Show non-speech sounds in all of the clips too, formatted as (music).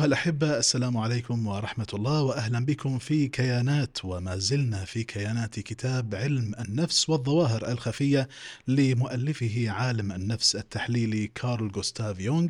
أيها الأحبة السلام عليكم ورحمة الله وأهلا بكم في كيانات وما زلنا في كيانات كتاب علم النفس والظواهر الخفية لمؤلفه عالم النفس التحليلي كارل جوستاف يونغ.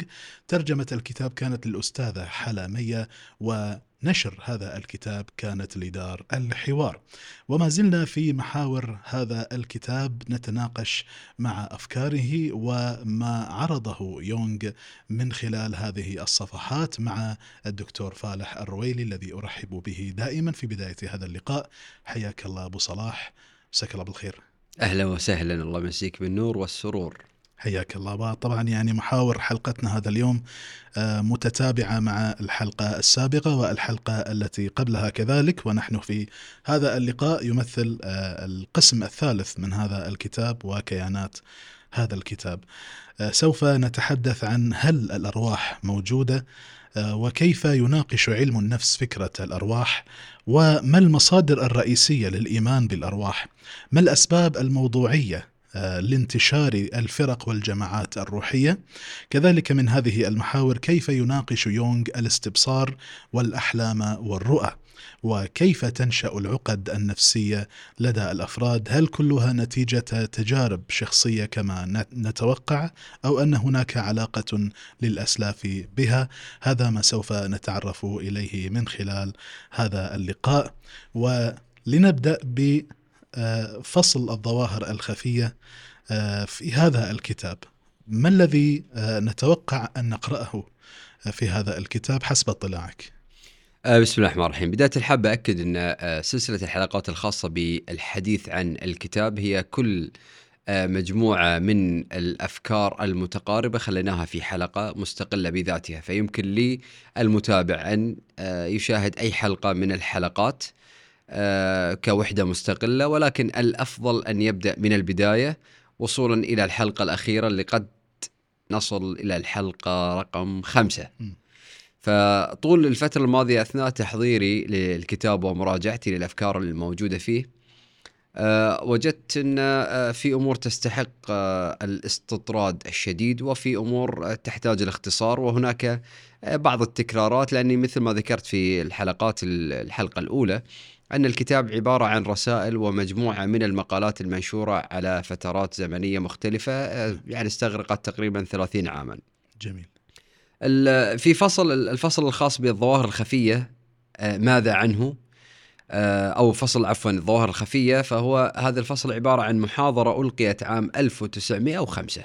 ترجمة الكتاب كانت للأستاذة حلامية و نشر هذا الكتاب كانت لدار الحوار. وما زلنا في محاور هذا الكتاب نتناقش مع أفكاره وما عرضه يونغ من خلال هذه الصفحات مع الدكتور فالح الرويلي الذي أرحب به دائما في بداية هذا اللقاء. حياك الله أبو صلاح. مساك الله بالخير. أهلا وسهلا. الله يمسيك بالنور والسرور. حياك الله. طبعا يعني محاور حلقتنا هذا اليوم آه، متتابعة مع الحلقة السابقة والحلقة التي قبلها كذلك ونحن في هذا اللقاء يمثل آه، القسم الثالث من هذا الكتاب وكيانات هذا الكتاب. آه، سوف نتحدث عن هل الأرواح موجودة وكيف يناقش علم النفس فكرة الأرواح وما المصادر الرئيسية للإيمان بالأرواح ما الأسباب الموضوعية لانتشار الفرق والجماعات الروحية. كذلك من هذه المحاور كيف يناقش يونغ الاستبصار والأحلام والرؤى؟ وكيف تنشأ العقد النفسية لدى الأفراد؟ هل كلها نتيجة تجارب شخصية كما نتوقع أو أن هناك علاقة للأسلاف بها؟ هذا ما سوف نتعرف إليه من خلال هذا اللقاء. ولنبدأ ب فصل الظواهر الخفية آه، في هذا الكتاب. ما الذي آه، نتوقع أن نقرأه في هذا الكتاب حسب اطلاعك؟ بسم الله الرحمن الرحيم. بداية الحاب أكد أن سلسلة الحلقات الخاصة بالحديث عن الكتاب هي كل مجموعة من الأفكار المتقاربة خليناها في حلقة مستقلة بذاتها. فيمكن لي المتابع أن يشاهد أي حلقة من الحلقات. آه، كوحدة مستقلة ولكن الأفضل أن يبدأ من البداية وصولا إلى الحلقة الأخيرة اللي قد نصل إلى الحلقة رقم خمسة. فطول الفترة الماضية أثناء تحضيري للكتاب ومراجعتي للأفكار الموجودة فيه أه وجدت أن آه، في أمور تستحق أه الاستطراد الشديد وفي أمور تحتاج الاختصار وهناك آه، بعض التكرارات لأني مثل ما ذكرت في الحلقات الحلقة الأولى أن الكتاب عبارة عن رسائل ومجموعة من المقالات المنشورة على فترات زمنية مختلفة آه، يعني استغرقت تقريبا 30 عاما. جميل. في فصل الفصل الخاص بالظواهر الخفية آه، ماذا عنه؟ آه، أو فصل عفوا الظواهر الخفية فهو هذا الفصل عبارة عن محاضرة ألقيت عام 1905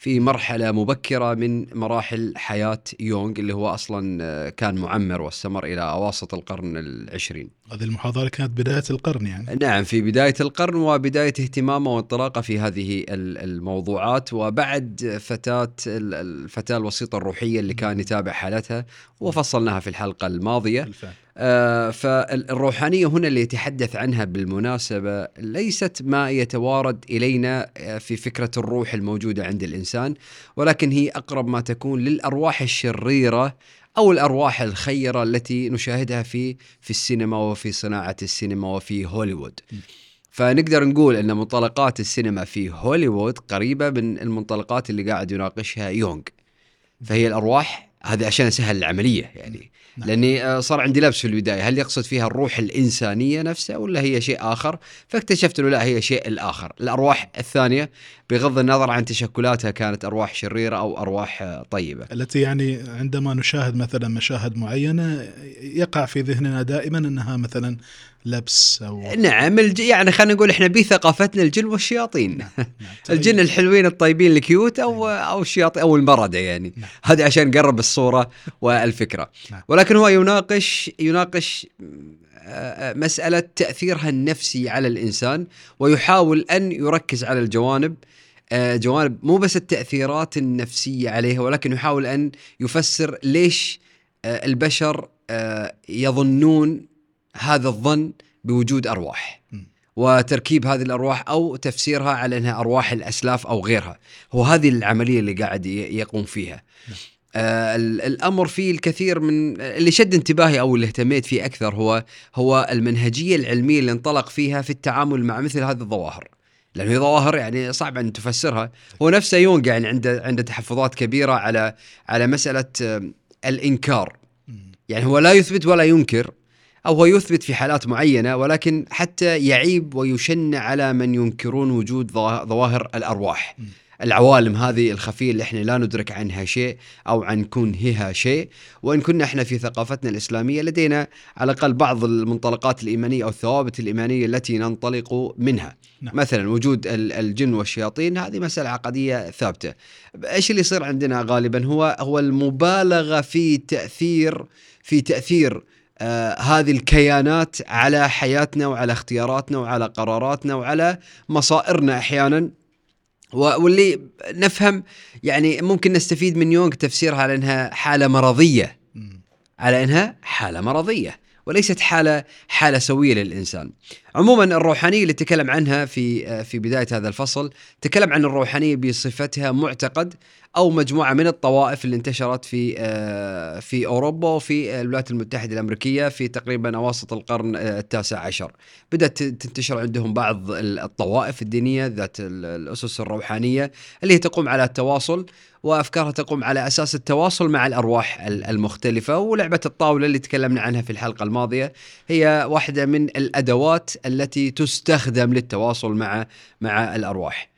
في مرحلة مبكرة من مراحل حياة يونغ اللي هو أصلا آه، كان معمر واستمر إلى أواسط القرن العشرين. هذه المحاضرة كانت بداية القرن يعني. نعم في بداية القرن وبداية اهتمامه وانطلاقه في هذه الموضوعات. وبعد فتاة الفتاة الوسيطة الروحية اللي كان يتابع حالتها وفصلناها في الحلقة الماضية. بالفعل. آه فالروحانية هنا اللي يتحدث عنها بالمناسبة ليست ما يتوارد إلينا آه، في فكرة الروح الموجودة عند الإنسان ولكن هي أقرب ما تكون للأرواح الشريرة أو الأرواح الخيرة التي نشاهدها في في السينما وفي صناعة السينما وفي هوليوود. فنقدر نقول إن منطلقات السينما في هوليوود قريبة من المنطلقات اللي قاعد يناقشها يونغ. فهي الأرواح هذا عشان أسهل العملية يعني نعم. لأني آه، صار عندي لبس في البداية. هل يقصد فيها الروح الإنسانية نفسها ولا هي شيء آخر؟ فاكتشفت إنه لا هي شيء الآخر. الأرواح الثانية بغض النظر عن تشكلاتها كانت أرواح شريرة أو أرواح آه، طيبة التي يعني عندما نشاهد مثلا مشاهد معينة يقع في ذهننا دائما أنها مثلا لبس أو نعم الج... يعني خلينا نقول إحنا بثقافتنا الجن والشياطين نعم. نعم. (laughs) الجن الحلوين الطيبين الكيوت أو نعم. أو الشياطين أو المرضى يعني نعم. هذا عشان نقرب الصورة والفكرة نعم. ولكن هو يناقش يناقش آه، مسألة تأثيرها النفسي على الإنسان ويحاول أن يركز على الجوانب آه، جوانب مو بس التأثيرات النفسية عليها ولكن يحاول أن يفسر ليش آه، البشر يظنون هذا الظن بوجود أرواح. وتركيب هذه الأرواح أو تفسيرها على أنها أرواح الأسلاف أو غيرها. هو هذه العملية اللي قاعد يقوم فيها. آه الأمر فيه الكثير من اللي شد انتباهي أو اللي اهتميت فيه أكثر هو هو المنهجية العلمية اللي انطلق فيها في التعامل مع مثل هذه الظواهر. لأنه هي ظواهر يعني صعب أن تفسرها. هو نفسه يونغ يعني عنده عنده تحفظات كبيرة على على مسألة الإنكار. يعني هو لا يثبت ولا ينكر أو هو يثبت في حالات معينة ولكن حتى يعيب ويشن على من ينكرون وجود ظوا- ظواهر الأرواح. م. العوالم هذه الخفية اللي إحنا لا ندرك عنها شيء أو عن كنهها شيء. وإن كنا إحنا في ثقافتنا الإسلامية لدينا على الأقل بعض المنطلقات الإيمانية أو الثوابت الإيمانية التي ننطلق منها. نعم. مثلا وجود ال- الجن والشياطين هذه مسألة عقدية ثابتة. إيش اللي يصير عندنا غالبا؟ هو هو المبالغة في تأثير في تأثير آه هذه الكيانات على حياتنا وعلى اختياراتنا وعلى قراراتنا وعلى مصائرنا أحيانا. واللي نفهم يعني ممكن نستفيد من يونغ تفسيرها على إنها حالة مرضية. على إنها حالة مرضية وليست حالة حالة سوية للإنسان. عموما الروحانية اللي تكلم عنها في في بداية هذا الفصل تكلم عن الروحانية بصفتها معتقد أو مجموعة من الطوائف اللي انتشرت في آه، في أوروبا وفي الولايات المتحدة الأمريكية في تقريبا أواسط القرن آه، التاسع عشر. بدأت تنتشر عندهم بعض الطوائف الدينية ذات ال- الأسس الروحانية اللي هي تقوم على التواصل وأفكارها تقوم على أساس التواصل مع الأرواح ال- المختلفة ولعبة الطاولة اللي تكلمنا عنها في الحلقة الماضية هي واحدة من الأدوات التي تستخدم للتواصل مع مع الأرواح.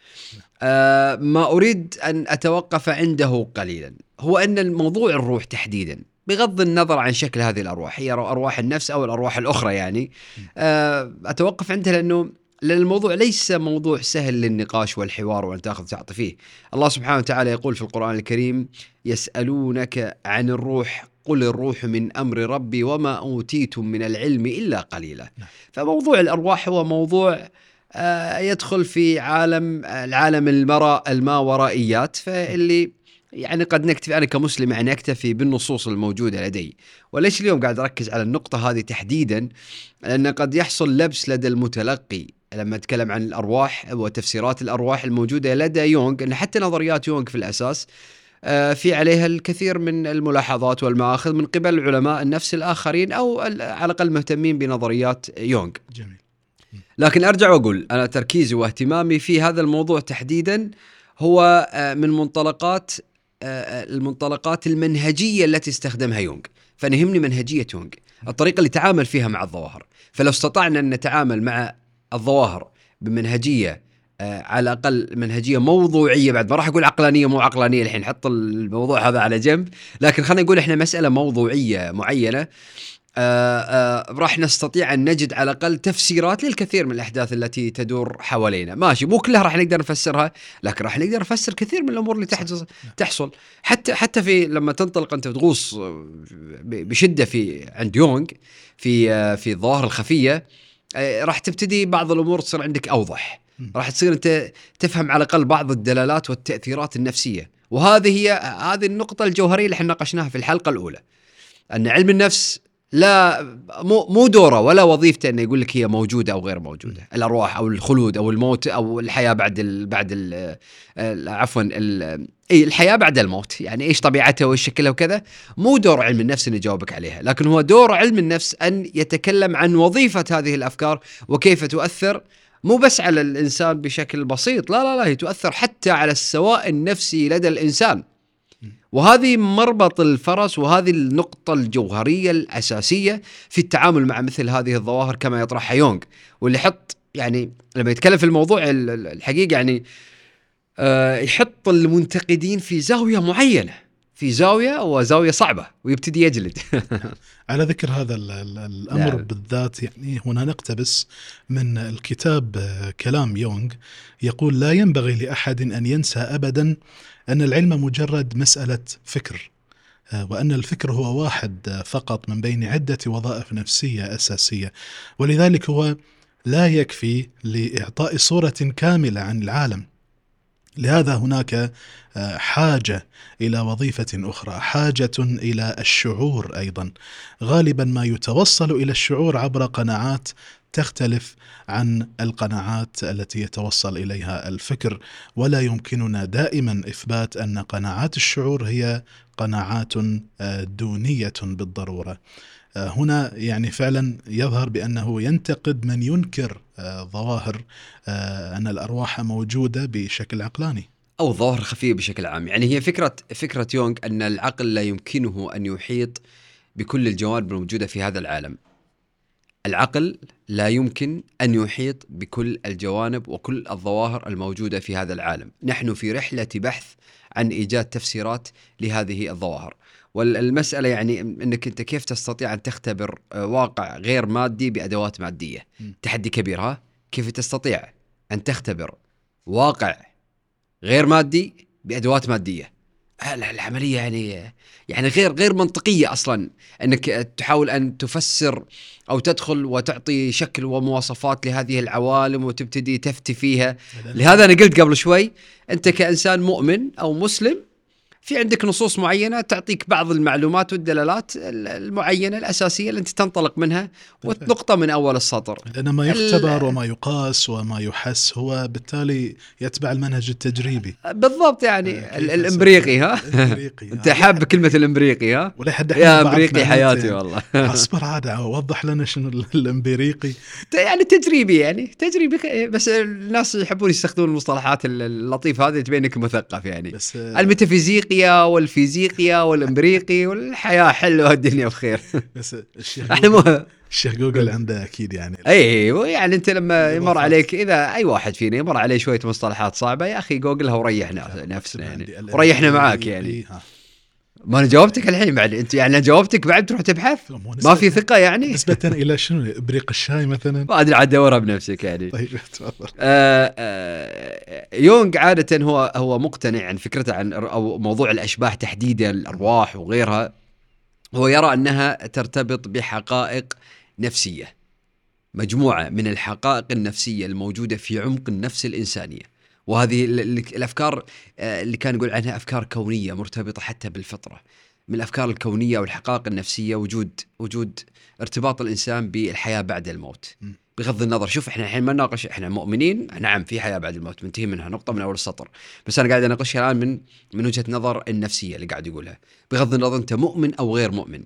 آه ما أريد أن أتوقف عنده قليلا. هو أن الموضوع الروح تحديدا بغض النظر عن شكل هذه الأرواح هي أرواح النفس أو الأرواح الأخرى يعني. آه أتوقف عندها لأنه لأن الموضوع ليس موضوع سهل للنقاش والحوار وأن تأخذ تعطي فيه. الله سبحانه وتعالى يقول في القرآن الكريم يسألونك عن الروح قل الروح من أمر ربي وما أوتيتم من العلم إلا قليلا. نعم. فموضوع الأرواح هو موضوع يدخل في عالم العالم المرا الماورائيات فاللي يعني قد نكتفي أنا كمسلم يعني أكتفي بالنصوص الموجودة لدي. وليش اليوم قاعد أركز على النقطة هذه تحديدا؟ لأن قد يحصل لبس لدى المتلقي. لما أتكلم عن الأرواح وتفسيرات الأرواح الموجودة لدى يونغ إن حتى نظريات يونغ في الأساس آه، في عليها الكثير من الملاحظات والمآخذ من قبل علماء النفس الآخرين أو ال- على الأقل مهتمين بنظريات يونغ. جميل. لكن أرجع وأقول أنا تركيزي واهتمامي في هذا الموضوع تحديدا هو آه، من منطلقات آه، المنطلقات المنهجية التي استخدمها يونغ. فانا يهمني منهجية يونغ الطريقة اللي تعامل فيها مع الظواهر. فلو استطعنا أن نتعامل مع الظواهر بمنهجية آه، على الأقل منهجية موضوعية بعد ما راح أقول عقلانية مو عقلانية الحين نحط الموضوع هذا على جنب. لكن خلينا نقول إحنا مسألة موضوعية معينة. آه آه راح نستطيع أن نجد على الأقل تفسيرات للكثير من الأحداث التي تدور حوالينا، ماشي مو كلها راح نقدر نفسرها، لكن راح نقدر نفسر كثير من الأمور اللي تحدث تحصل، حتى حتى في لما تنطلق أنت تغوص ب- بشدة في عند يونغ في آه في الظواهر الخفية آه راح تبتدي بعض الأمور تصير عندك أوضح، راح تصير أنت تفهم على الأقل بعض الدلالات والتأثيرات النفسية، وهذه هي هذه النقطة الجوهرية اللي إحنا ناقشناها في الحلقة الأولى. أن علم النفس لا مو مو دوره ولا وظيفته إنه يقول لك هي موجودة أو غير موجودة، الأرواح أو الخلود أو الموت أو الحياة بعد ال بعد ال ال- عفوا إي الحياة بعد الموت، يعني إيش طبيعتها وإيش شكلها وكذا، مو دور علم النفس إنه يجاوبك عليها، لكن هو دور علم النفس أن يتكلم عن وظيفة هذه الأفكار وكيف تؤثر مو بس على الإنسان بشكل بسيط، لا لا لا هي تؤثر حتى على السواء النفسي لدى الإنسان. وهذه مربط الفرس وهذه النقطة الجوهرية الأساسية في التعامل مع مثل هذه الظواهر كما يطرحها يونغ واللي يحط يعني لما يتكلم في الموضوع ال- ال- الحقيقة يعني آه يحط المنتقدين في زاوية معينة. في زاوية وزاوية صعبة ويبتدي يجلد (laughs) على ذكر هذا ال- ال- الأمر نعم. بالذات يعني هنا نقتبس من الكتاب آه، كلام يونغ يقول لا ينبغي لأحد أن ينسى ابدا أن العلم مجرد مسألة فكر آه، وأن الفكر هو واحد آه، فقط من بين عدة وظائف نفسية أساسية ولذلك هو لا يكفي لإعطاء صورة كاملة عن العالم لهذا هناك آه، حاجة إلى وظيفة أخرى حاجة إلى الشعور أيضا. غالبا ما يتوصل إلى الشعور عبر قناعات تختلف عن القناعات التي يتوصل إليها الفكر ولا يمكننا دائما إثبات أن قناعات الشعور هي قناعات آه، دونية بالضرورة. آه، هنا يعني فعلا يظهر بأنه ينتقد من ينكر ظواهر آه، أن الأرواح موجودة بشكل عقلاني أو الظواهر الخفية بشكل عام يعني هي فكرة فكرة يونغ أن العقل لا يمكنه أن يحيط بكل الجوانب الموجودة في هذا العالم. العقل لا يمكن أن يحيط بكل الجوانب وكل الظواهر الموجودة في هذا العالم، نحن في رحلة بحث عن إيجاد تفسيرات لهذه الظواهر. والمسألة يعني إنك أنت كيف تستطيع أن تختبر آه، واقع غير مادي بأدوات مادية؟ م. تحدي كبير ها؟ كيف تستطيع أن تختبر واقع غير مادي بأدوات مادية؟ العملية يعني يعني غير غير منطقية أصلا إنك تحاول أن تفسر أو تدخل وتعطي شكل ومواصفات لهذه العوالم وتبتدي تفتي فيها لهذا أنا قلت قبل شوي أنت كإنسان مؤمن أو مسلم في عندك نصوص معينة تعطيك بعض المعلومات والدلالات المعينة الأساسية اللي أنت تنطلق منها ونقطه من أول السطر. لأن ما يختبر وما يقاس وما يحس هو بالتالي يتبع المنهج التجريبي. بالضبط يعني آه، ال- كيف الامبريقي ها. أنت حاب كلمة الامبريقي ها؟ ولا حد الحين يا إمريقي حياتي يعني. والله. (laughs) أصبر عاد وضح لنا شنو ال- الامبريقي يعني تجريبي يعني تجريبي بس الناس يحبون يستخدمون المصطلحات ال- اللطيفة هذه تبين انك مثقف يعني. بس آه، الميتافيزيقيا والفيزيقيا والامبريقي والحياة حلوة الدنيا بخير (laughs) بس الشيخ إحنا جوجل, مو الشيخ جوجل عنده أكيد يعني اي يعني أنت لما يمر. عليك إذا أي واحد فينا يمر عليه شوية مصطلحات صعبة يا أخي جوجلها وريح نا- نفسنا يعني وريحنا معاك يعني. ما أنا جاوبتك الحين بعد. أنت يعني جاوبتك بعد تروح تبحث؟ ما في ثقة يعني؟ نسبة إلى شنو؟ ابريق الشاي مثلا؟ ما أدري عاد دورها بنفسك يعني. طيب تفضل. آه، آه، يونغ عادة هو هو مقتنع عن فكرته عن أو موضوع الأشباح تحديدا الأرواح وغيرها. هو يرى أنها ترتبط بحقائق نفسية مجموعة من الحقائق النفسية الموجودة في عمق النفس الإنسانية. وهذه ال- ال- الأفكار آه، اللي كان يقول عنها أفكار كونية مرتبطة حتى بالفطرة. من الأفكار الكونية والحقائق النفسية وجود وجود ارتباط الإنسان بالحياة بعد الموت. بغض النظر شوف إحنا الحين ما نناقش إحنا مؤمنين. نعم في حياة بعد الموت منتهي منها. نقطة من أول السطر. بس أنا قاعد أناقشها الآن من من وجهة نظر النفسية اللي قاعد يقولها. بغض النظر أنت مؤمن أو غير مؤمن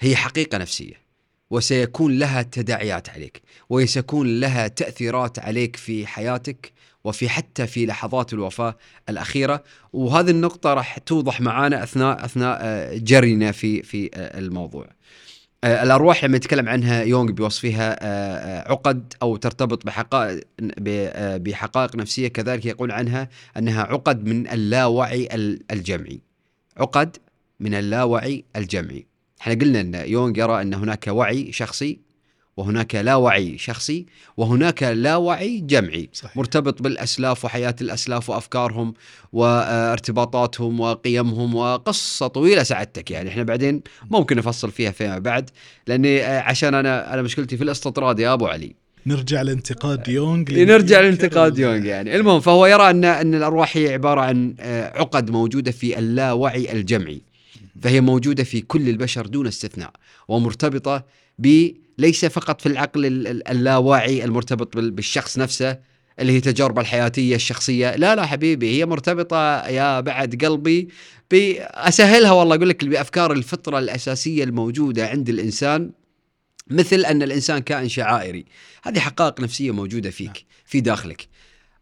هي حقيقة نفسية. وسيكون لها تداعيات عليك وسيكون لها تأثيرات عليك في حياتك وفي حتى في لحظات الوفاة الأخيرة. وهذه النقطة راح توضح معانا أثناء أثناء آه، جرينا في في آه، الموضوع. آه، الأرواح لما يتكلم عنها يونغ بوصفها آه، عقد أو ترتبط بحقائق بحقائق نفسية. كذلك يقول عنها أنها عقد من اللاوعي ال- الجمعي. عقد من اللاوعي الجمعي. إحنا قلنا إن يونغ يرى أن هناك وعي شخصي وهناك لا وعي شخصي وهناك لا وعي جمعي. صحيح. مرتبط بالأسلاف وحياة الأسلاف وأفكارهم وارتباطاتهم وقيمهم وقصة طويلة سعادتك يعني. إحنا بعدين ممكن نفصل فيها فيما بعد لأني آه، عشان أنا أنا مشكلتي في الاستطراد يا أبو علي. نرجع لانتقاد يونغ نرجع لانتقاد يونغ يعني. المهم فهو يرى أن أن الأرواح هي عبارة عن آه، عقد موجودة في اللاوعي الجمعي. فهي موجودة في كل البشر دون استثناء ومرتبطة ب ليس فقط في العقل ال- ال- اللاواعي المرتبط بال- بالشخص نفسه اللي هي تجاربه الحياتية الشخصية. لا لا حبيبي هي مرتبطة يا بعد قلبي باسهلها والله أقول لك بأفكار الفطرة الأساسية الموجودة عند الإنسان مثل أن الإنسان كائن شعائري. هذه حقائق نفسية موجودة فيك في داخلك.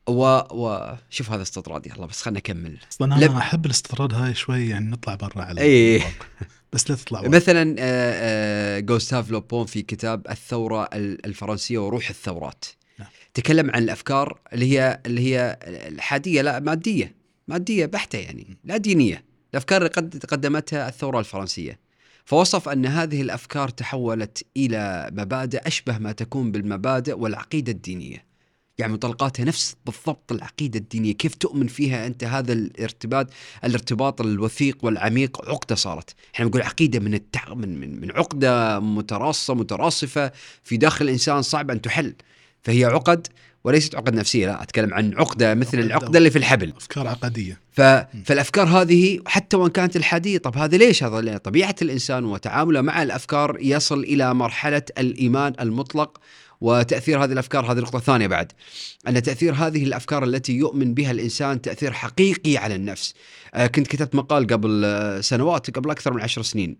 و, و... شوف هذا استطراد يلا بس خلينا نكمل. أصلا لب- أنا أحب الاستطراد هاي شوي يعني نطلع برا على إيه. (laughs) بس لا تطلع برا. مثلا آه، آه، جوستاف لوبون في كتاب الثورة ال- الفرنسية وروح الثورات. نعم. تكلم عن الأفكار اللي هي اللي هي الحادية لا مادية. مادية بحتة يعني لا دينية. الأفكار اللي قد قدمتها الثورة الفرنسية. فوصف أن هذه الأفكار تحولت إلى مبادئ أشبه ما تكون بالمبادئ والعقيدة الدينية. يعني مطلقاتها نفس بالضبط العقيدة الدينية. كيف تؤمن فيها أنت هذا الارتباط الارتباط الوثيق والعميق؟ عقدة صارت. إحنا نقول عقيدة من التع... من من من عقدة متراصة متراصفة. في داخل الإنسان صعب أن تحل. فهي عقد وليست عقد نفسية لا أتكلم عن عقدة مثل عقد العقدة اللي في الحبل. أفكار عقدية. ف... فالأفكار هذه حتى وإن كانت الحاديه طب هذا ليش؟ هذا لأن طبيعة الإنسان وتعامله مع الأفكار يصل إلى مرحلة الإيمان المطلق وتأثير هذه الأفكار هذه نقطه ثانية بعد. أن تأثير هذه الأفكار التي يؤمن بها الإنسان تأثير حقيقي على النفس. آه، كنت كتبت مقال قبل آه، سنوات قبل أكثر من عشر سنين.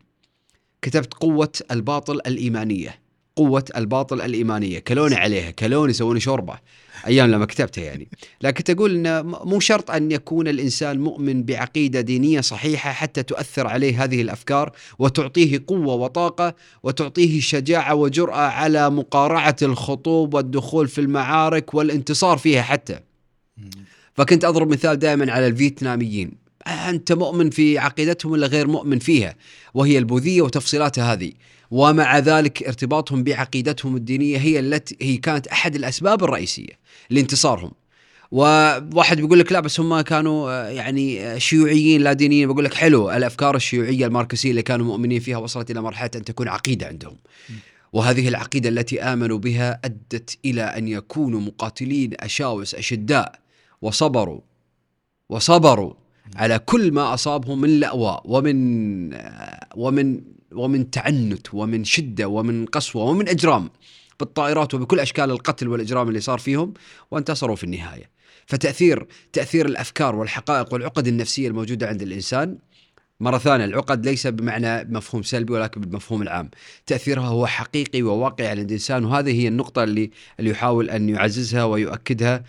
كتبت قوة الباطل الإيمانية. قوة الباطل الإيمانية. كلوني عليها كلوني يسووني شوربة. أيام لما كتبتها يعني. لكن تقول إن مو شرط أن يكون الإنسان مؤمن بعقيدة دينية صحيحة حتى تؤثر عليه هذه الأفكار وتعطيه قوة وطاقة وتعطيه شجاعة وجرأة على مقارعة الخطوب والدخول في المعارك والانتصار فيها حتى. فكنت أضرب مثال دائما على الفيتناميين. أنت مؤمن في عقيدتهم ولا غير مؤمن فيها؟ وهي البوذية وتفصيلاتها هذه. ومع ذلك ارتباطهم بعقيدتهم الدينية هي التي هي كانت أحد الأسباب الرئيسية لانتصارهم. وواحد بيقول لك لا بس هم كانوا آه، يعني آه، شيوعيين لا دينيين. بقول لك حلو الأفكار الشيوعية الماركسية اللي كانوا مؤمنين فيها وصلت إلى مرحلة أن تكون عقيدة عندهم. وهذه العقيدة التي آمنوا بها أدت إلى أن يكونوا مقاتلين أشاوس أشداء وصبروا وصبروا على كل ما أصابهم من لأواء ومن آه، ومن ومن تعنت ومن شدة ومن قسوة ومن إجرام بالطائرات وبكل أشكال القتل والإجرام اللي صار فيهم وانتصروا في النهاية. فتاثير تأثير الأفكار والحقائق والعقد النفسية الموجودة عند الإنسان مرة ثانية العقد ليس بمعنى مفهوم سلبي ولكن بالمفهوم العام تأثيرها هو حقيقي وواقعي على الإنسان وهذه هي النقطة اللي اللي يحاول أن يعززها ويؤكدها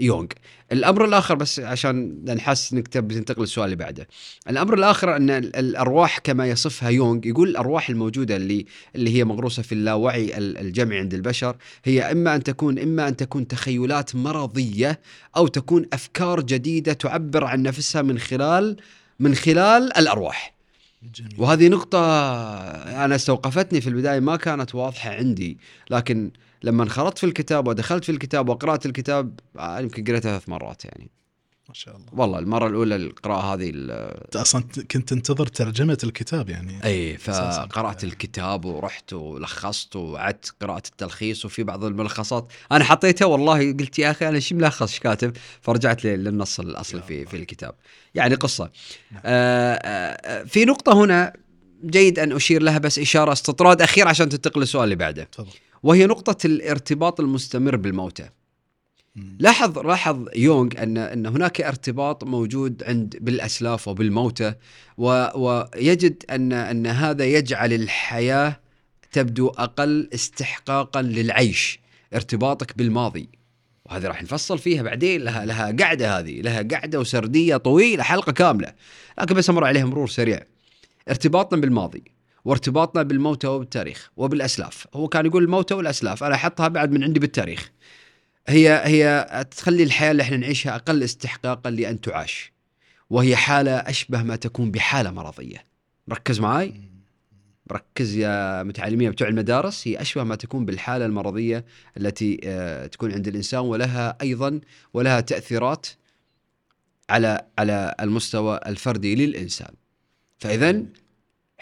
يونغ الأمر الآخر بس عشان نحس إنك تبي تنتقل للسؤال اللي بعده. الأمر الآخر أن الأرواح كما يصفها يونغ يقول الأرواح الموجودة اللي اللي هي مغروسة في اللاوعي الجمعي عند البشر هي إما أن تكون إما أن تكون تخيلات مرضية أو تكون أفكار جديدة تعبر عن نفسها من خلال من خلال الأرواح. جميل. وهذه نقطة أنا استوقفتني في البداية ما كانت واضحة عندي لكن لما انخرطت في الكتاب ودخلت في الكتاب وقرأت الكتاب آه، يمكن قريته ثلاث مرات يعني. ما شاء الله. والله المرة الأولى القراءة هذه أنت أصلا كنت تنتظر ترجمة الكتاب يعني. إي فقرأت الكتاب ورحت ولخصت وعدت قراءة التلخيص وفي بعض الملخصات. أنا حطيتها والله قلت يا أخي أنا شو ملخص إيش كاتب؟ فرجعت للنص الاصلي في في الكتاب. يعني قصة. نعم. آه آه في نقطة هنا جيد أن أشير لها بس إشارة استطراد أخير عشان تنتقل للسؤال اللي بعده. تفضل. وهي نقطة الارتباط المستمر بالموتى. لاحظ لاحظ يونغ أن أن هناك ارتباط موجود عند بالأسلاف وبالموتى ويجد أن أن هذا يجعل الحياة تبدو أقل استحقاقا للعيش ارتباطك بالماضي. وهذه راح نفصل فيها بعدين لها لها قعده هذه لها قعده وسردية طويلة حلقة كاملة. لكن بس أمر عليها مرور سريع. ارتباطنا بالماضي. وارتباطنا بالموتى وبالتاريخ وبالأسلاف. هو كان يقول الموتى والأسلاف أنا أحطها بعد من عندي بالتاريخ. هي هي تخلي الحياة اللي إحنا نعيشها أقل استحقاقا لأن تعاش. وهي حالة أشبه ما تكون بحالة مرضية. ركز معي ركز يا متعلمين بتوع المدارس. هي أشبه ما تكون بالحالة المرضية التي آه، تكون عند الإنسان ولها أيضا ولها تأثيرات على على المستوى الفردي للإنسان. فاذا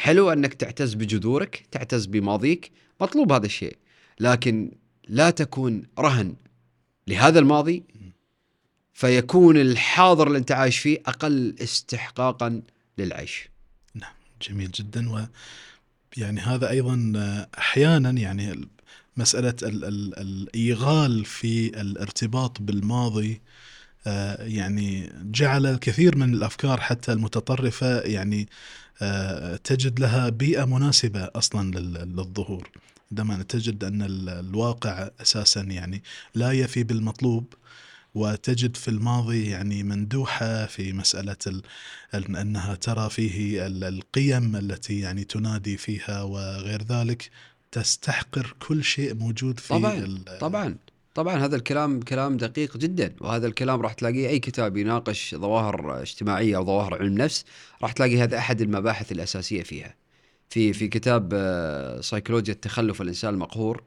حلو أنك تعتز بجذورك تعتز بماضيك مطلوب هذا الشيء. لكن لا تكون رهن لهذا الماضي فيكون الحاضر اللي أنت عايش فيه أقل استحقاقا للعيش. نعم جميل جدا. و يعني هذا أيضا أحيانا يعني مسألة ال ال الإيغال في الارتباط بالماضي آه، يعني جعل الكثير من الأفكار حتى المتطرفة يعني آه، تجد لها بيئة مناسبة أصلا للظهور. عندما تجد أن الواقع أساسا يعني لا يفي بالمطلوب وتجد في الماضي يعني مندوحة في مسألة أنها ترى فيه القيم التي يعني تنادي فيها وغير ذلك تستحقر كل شيء موجود في طبعا طبعا. طبعا هذا الكلام كلام دقيق جدا وهذا الكلام راح تلاقيه أي كتاب يناقش ظواهر اجتماعية أو ظواهر علم نفس راح تلاقي هذا أحد المباحث الأساسية فيها. في في كتاب سيكولوجيا آه، التخلف الانسان المقهور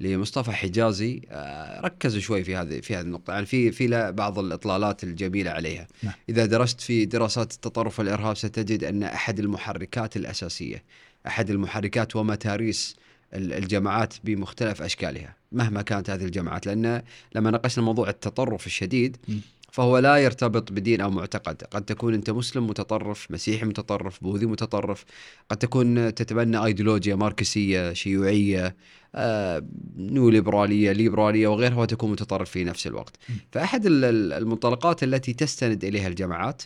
لمصطفى حجازي آه، ركزوا شوي في هذه في هذه النقطة. يعني في في بعض الإطلالات الجميلة عليها. نعم. إذا درست في دراسات التطرف والإرهاب ستجد أن أحد المحركات الأساسية أحد المحركات ومتاريس الجماعات بمختلف أشكالها مهما كانت هذه الجماعات لأن لما ناقشنا موضوع التطرف الشديد فهو لا يرتبط بدين أو معتقد، قد تكون أنت مسلم متطرف، مسيحي متطرف، بوذي متطرف، قد تكون تتبنى ايديولوجيا ماركسية، شيوعية، آه، نيو ليبرالية، ليبراليه وغيرها وتكون متطرف في نفس الوقت. فأحد المنطلقات التي تستند إليها الجماعات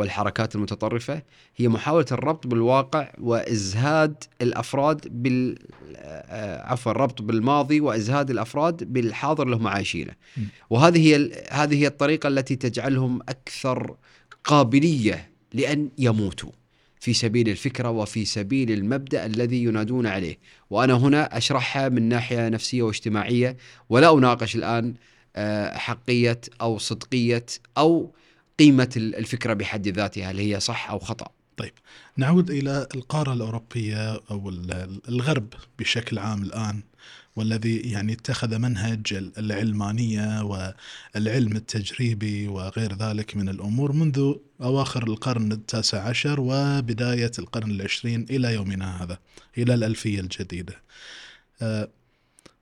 والحركات المتطرفة هي محاولة الربط بالواقع وإزهاد الأفراد بال آه، عفوا الربط بالماضي وإزهاد الأفراد بالحاضر اللي هم عايشينه. وهذه هي ال- هذه هي الطريقة التي تجعلهم أكثر قابلية لأن يموتوا في سبيل الفكرة وفي سبيل المبدأ الذي ينادون عليه وأنا هنا أشرحها من ناحية نفسية واجتماعية ولا أناقش الآن آه، حقية أو صدقية أو قيمة ال- الفكرة بحد ذاتها هل هي صح أو خطأ؟ نعود إلى القارة الأوروبية أو ال- الغرب بشكل عام الآن والذي يعني اتخذ منهج ال- العلمانية والعلم التجريبي وغير ذلك من الأمور منذ أواخر القرن التاسع عشر وبداية القرن العشرين إلى يومنا هذا إلى الألفية الجديدة. آه،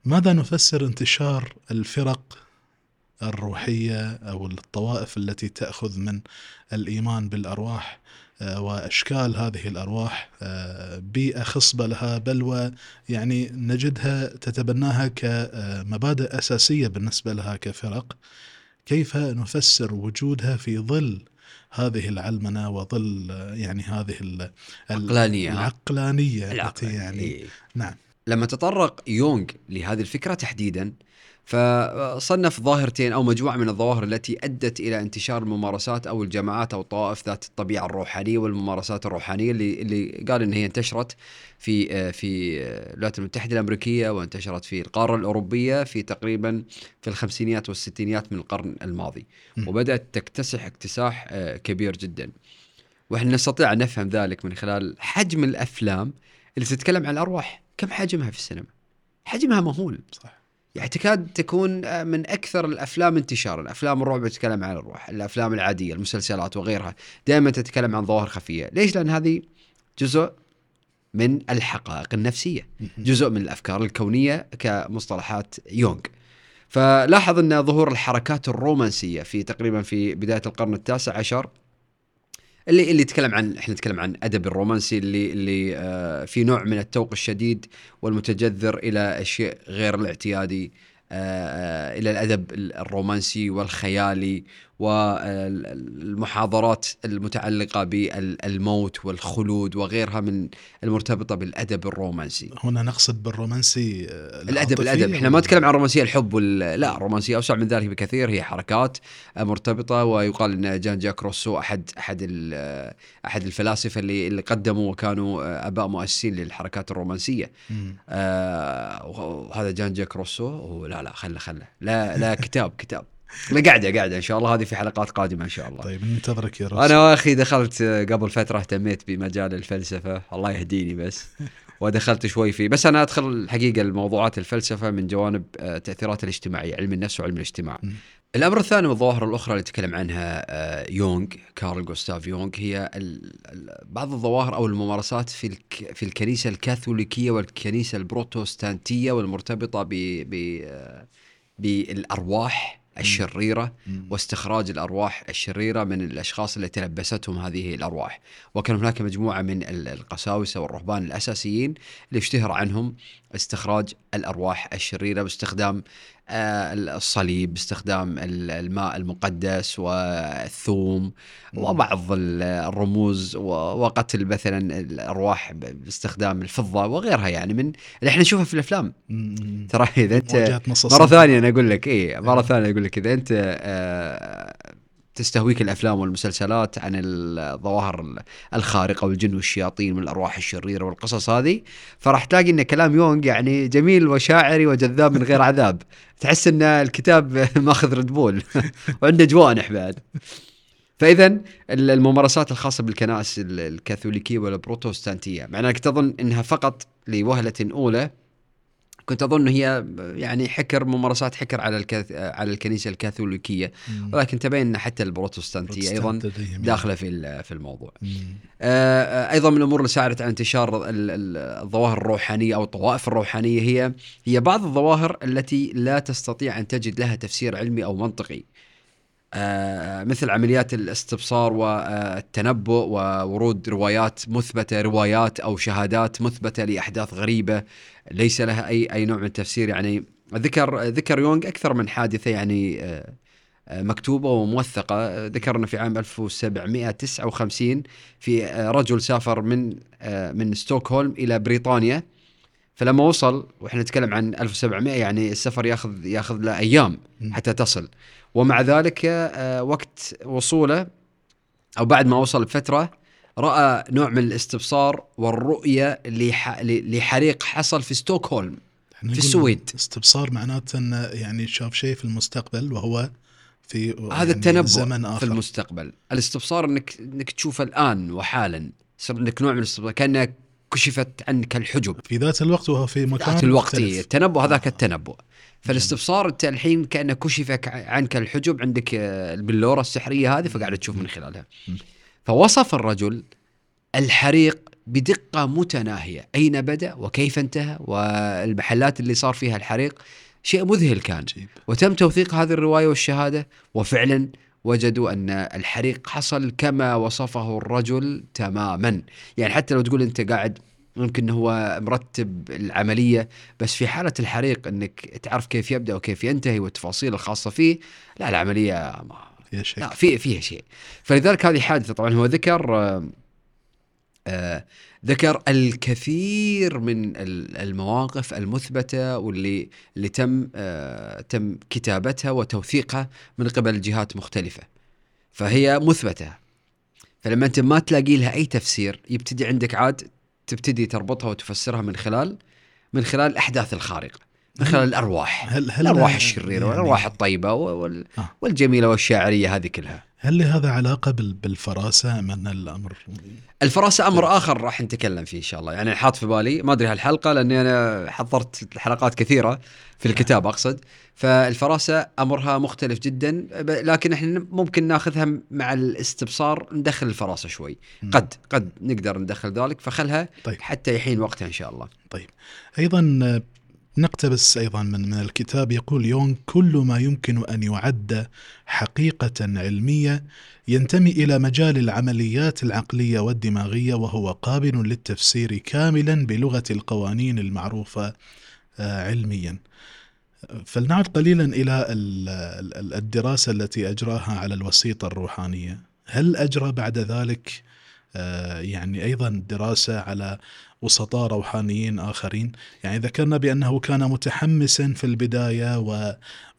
ماذا نفسر انتشار الفرق الروحية أو الطوائف التي تأخذ من الإيمان بالأرواح آه، وأشكال هذه الأرواح آه، بيئة خصبة لها بل ويعني نجدها تتبناها كمبادئ أساسية بالنسبة لها كفرق كيف نفسر وجودها في ظل هذه العلمنة وظل آه، يعني هذه ال- ال- عقلانية، ها؟ العقلانية التي يعني إيه. نعم لما تطرق يونغ لهذه الفكرة تحديدا فصنف ظاهرتين أو مجموعة من الظواهر التي أدت إلى انتشار الممارسات أو الجماعات أو الطوائف ذات الطبيعة الروحانية والممارسات الروحانية اللي, اللي قال إن هي انتشرت في آه، في آه، الولايات المتحدة الأمريكية وانتشرت في القارة الأوروبية في تقريبا في الخمسينيات والستينيات من القرن الماضي. وبدأت تكتسح اكتساح آه، كبير جدا. وإحنا نستطيع أن نفهم ذلك من خلال حجم الأفلام اللي تتكلم عن الأرواح. كم حجمها في السينما؟ حجمها مهول. صح. يعني تكاد تكون آه، من أكثر الأفلام انتشارا، افلام الرعب تتكلم عن الروح، الأفلام العادية، المسلسلات وغيرها، دائما تتكلم عن ظواهر خفية، ليش؟ لأن هذه جزء من الحقائق النفسية، جزء من الأفكار الكونية كمصطلحات يونغ. فلاحظ أن ظهور الحركات الرومانسية في تقريبا في بداية القرن التاسع عشر اللي اللي يتكلم عن إحنا نتكلم عن أدب الرومانسي اللي اللي آه في نوع من التوق الشديد والمتجذر إلى الشيء غير الاعتيادي آه إلى الأدب الرومانسي والخيالي والمحاضرات المتعلقة بالموت والخلود وغيرها من المرتبطة بالأدب الرومانسي. هنا نقصد بالرومانسي آه، العاطفي الأدب. إحنا ما نتكلم عن رومانسية الحب وال... لا رومانسية أوسع من ذلك بكثير. هي حركات آه، مرتبطة ويقال إن جان جاك روسو أحد ال... آه، أحد الفلاسفة اللي اللي قدموا وكانوا أباء مؤسسين للحركات الرومانسية. مم. آه وهذا جان جاك روسو. لا لا خله خله. لا لا (laughs) كتاب كتاب. لا قاعدة قاعدة إن شاء الله هذه في حلقات قادمة إن شاء الله. طيب ننتظرك يا رسول. أنا أخي دخلت قبل فترة اهتميت بمجال الفلسفة الله يهديني بس. (laughs) ودخلت شوي فيه بس أنا أدخل الحقيقة الموضوعات الفلسفة من جوانب آه، التاثيرات الاجتماعية علم النفس وعلم الاجتماع. م. الأمر الثاني والظواهر الأخرى اللي تكلم عنها آه، يونغ كارل جوستاف يونغ هي بعض الظواهر أو الممارسات في في الكنيسة الكاثوليكية والكنيسة البروتستانتية والمرتبطة ب ب آه، بالأرواح. الشريرة. واستخراج الأرواح الشريرة من الأشخاص اللي تلبستهم هذه الأرواح، وكان هناك مجموعة من ال- القساوسة والرهبان الأساسيين اللي اشتهر عنهم استخراج الأرواح الشريرة باستخدام آه، الصليب، باستخدام ال- الماء المقدس والثوم. وبعض ال- الرموز وقتل مثلا الأرواح باستخدام الفضة وغيرها يعني من اللي إحنا نشوفها في الأفلام،. ترى إذا أنت. مرة ثانية أنا أقول لك إيه مرة ثانية أقول لك إذا أنت آه، تستهويك الأفلام والمسلسلات عن الظواهر الخارقة والجن والشياطين والأرواح الشريرة والقصص هذه فراح تلاقي إن كلام يونغ يعني جميل وشاعري وجذاب من غير عذاب. تحس إن الكتاب (laughs) ماخذ ردبول (laughs) وعنده جوانح بعد. فاذا الممارسات الخاصة بالكنائس الكاثوليكية والبروتستانتية مع انك تظن إنها فقط لوهلة أولى كنت أظن هي يعني حكر ممارسات حكر على الكاث... على الكنيسة الكاثوليكية. ولكن تبين ان حتى البروتستانتية أيضا داخلة في ال- في الموضوع. آه، آه، أيضا من الأمور اللي ساعدت على انتشار ال- ال- الظواهر الروحانية أو الطوائف الروحانية هي هي بعض الظواهر التي لا تستطيع أن تجد لها تفسير علمي أو منطقي. آه، مثل عمليات الاستبصار والتنبؤ وورود روايات مثبتة روايات أو شهادات مثبتة لأحداث غريبة. ليس لها اي أي نوع من التفسير. يعني ذكر ذكر يونغ أكثر من حادثة يعني آه، آه، مكتوبة وموثقة. ذكرنا في عام 1759 في رجل سافر من من ستوكهولم إلى بريطانيا. فلما وصل وإحنا نتكلم عن 1700 يعني السفر ياخذ ياخذ له أيام. حتى تصل. ومع ذلك آه، وقت وصوله أو بعد ما وصل بفترة رأى نوع من الاستبصار والرؤية لح- لحريق حصل في ستوكهولم في السويد. استبصار معناته انه يعني شاف شيء في المستقبل وهو في هذا يعني التنبؤ زمن في آخر المستقبل الاستبصار إنك إنك تشوفه الآن وحالا يصير عندك نوع من الاستبصار كانك كشفت عنك الحجب في ذات الوقت وهو في مكان ذات الوقت التنبؤ هذاك. التنبؤ فالاستبصار انت الحين كأنه كشفك عنك الحجب عندك آه، البلورة السحرية هذه فقاعد تشوف من خلالها. فوصف الرجل الحريق بدقة متناهية. أين بدأ؟ وكيف انتهى؟ والمحلات اللي صار فيها الحريق؟ شيء مذهل كان. وتم توثيق هذه الرواية والشهادة وفعلا وجدوا أن الحريق حصل كما وصفه الرجل تماما. يعني حتى لو تقول أنت قاعد ممكن هو مرتب العملية بس في حالة الحريق إنك تعرف كيف يبدأ وكيف ينتهي والتفاصيل الخاصة فيه لا العملية ما فيها شيء لا في فيها شيء. فلذلك هذه حادثة. طبعا هو ذكر آه، آه، ذكر الكثير من ال- المواقف المثبتة واللي اللي تم آه، تم كتابتها وتوثيقها من قبل جهات مختلفة. فهي مثبتة. فلما أنت ما تلاقي لها أي تفسير يبتدي عندك عاد تبتدي تربطها وتفسرها من خلال من خلال الاحداث الخارقه من خلال الأرواح. هل هل الأرواح الشريرة يعني والأرواح الطيبة وال آه. والجميلة والشاعرية هذه كلها. هل لهذا علاقة بال- بالفراسة أم أن الأمر الفراسة أمر آخر راح نتكلم فيه إن شاء الله. يعني حاط في بالي ما أدري هالحلقة لأني أنا حضرت حلقات كثيرة في الكتاب أقصد. فالفراسة أمرها مختلف جدا لكن إحنا ممكن ناخذها مع الاستبصار ندخل الفراسة شوي. مم. قد قد نقدر ندخل ذلك فخلها طيب. حتى يحين وقتها إن شاء الله. أيضا آه، نقتبس أيضا من من الكتاب يقول يونغ كل ما يمكن أن يعد حقيقة علمية ينتمي إلى مجال العمليات العقلية والدماغية وهو قابل للتفسير كاملا بلغة القوانين المعروفة آه، علميا. فلنعد قليلا إلى ال- ال- الدراسة التي أجراها على الوسيطة الروحانية. هل أجرى بعد ذلك يعني أيضا دراسة على وسطاء روحانيين آخرين. يعني ذكرنا بأنه كان متحمسا في البداية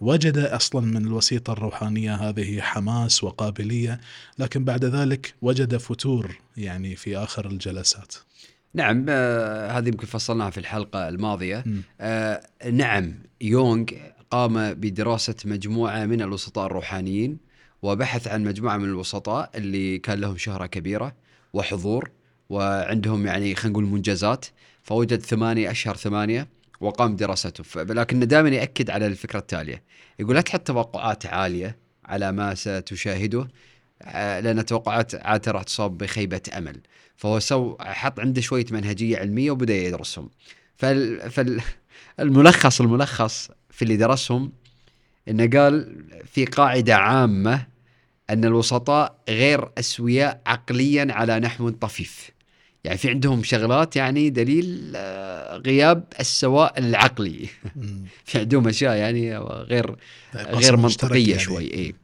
ووجد أصلا من الوسيطة الروحانية هذه حماس وقابلية لكن بعد ذلك وجد فتور يعني في آخر الجلسات. نعم آه هذه يمكن فصلناها في الحلقة الماضية. مم. آه نعم يونغ قام بدراسة مجموعة من الوسطاء الروحانيين وبحث عن مجموعة من الوسطاء اللي كان لهم شهرة كبيرة. وحضور وعندهم يعني خلينا نقول منجزات. فوجد ثمانية أشهر ثمانية وقام بدراسته. ف- لكن دائما يأكد على الفكرة التالية. يقول لا تحط توقعات عالية على ما ستشاهده آه، لأن التوقعات عادة راح تصاب بخيبة أمل. فهو سو حط عنده شوية منهجية علمية وبدأ يدرسهم. فال... فال... الملخص الملخص في اللي درسهم إنه قال في قاعدة عامة أن الوسطاء غير أسوياء عقليا على نحو طفيف. يعني في عندهم شغلات يعني دليل آه، غياب السواء العقلي،. (laughs) في عندهم أشياء يعني غير قصد غير منطقية يعني. شوي اي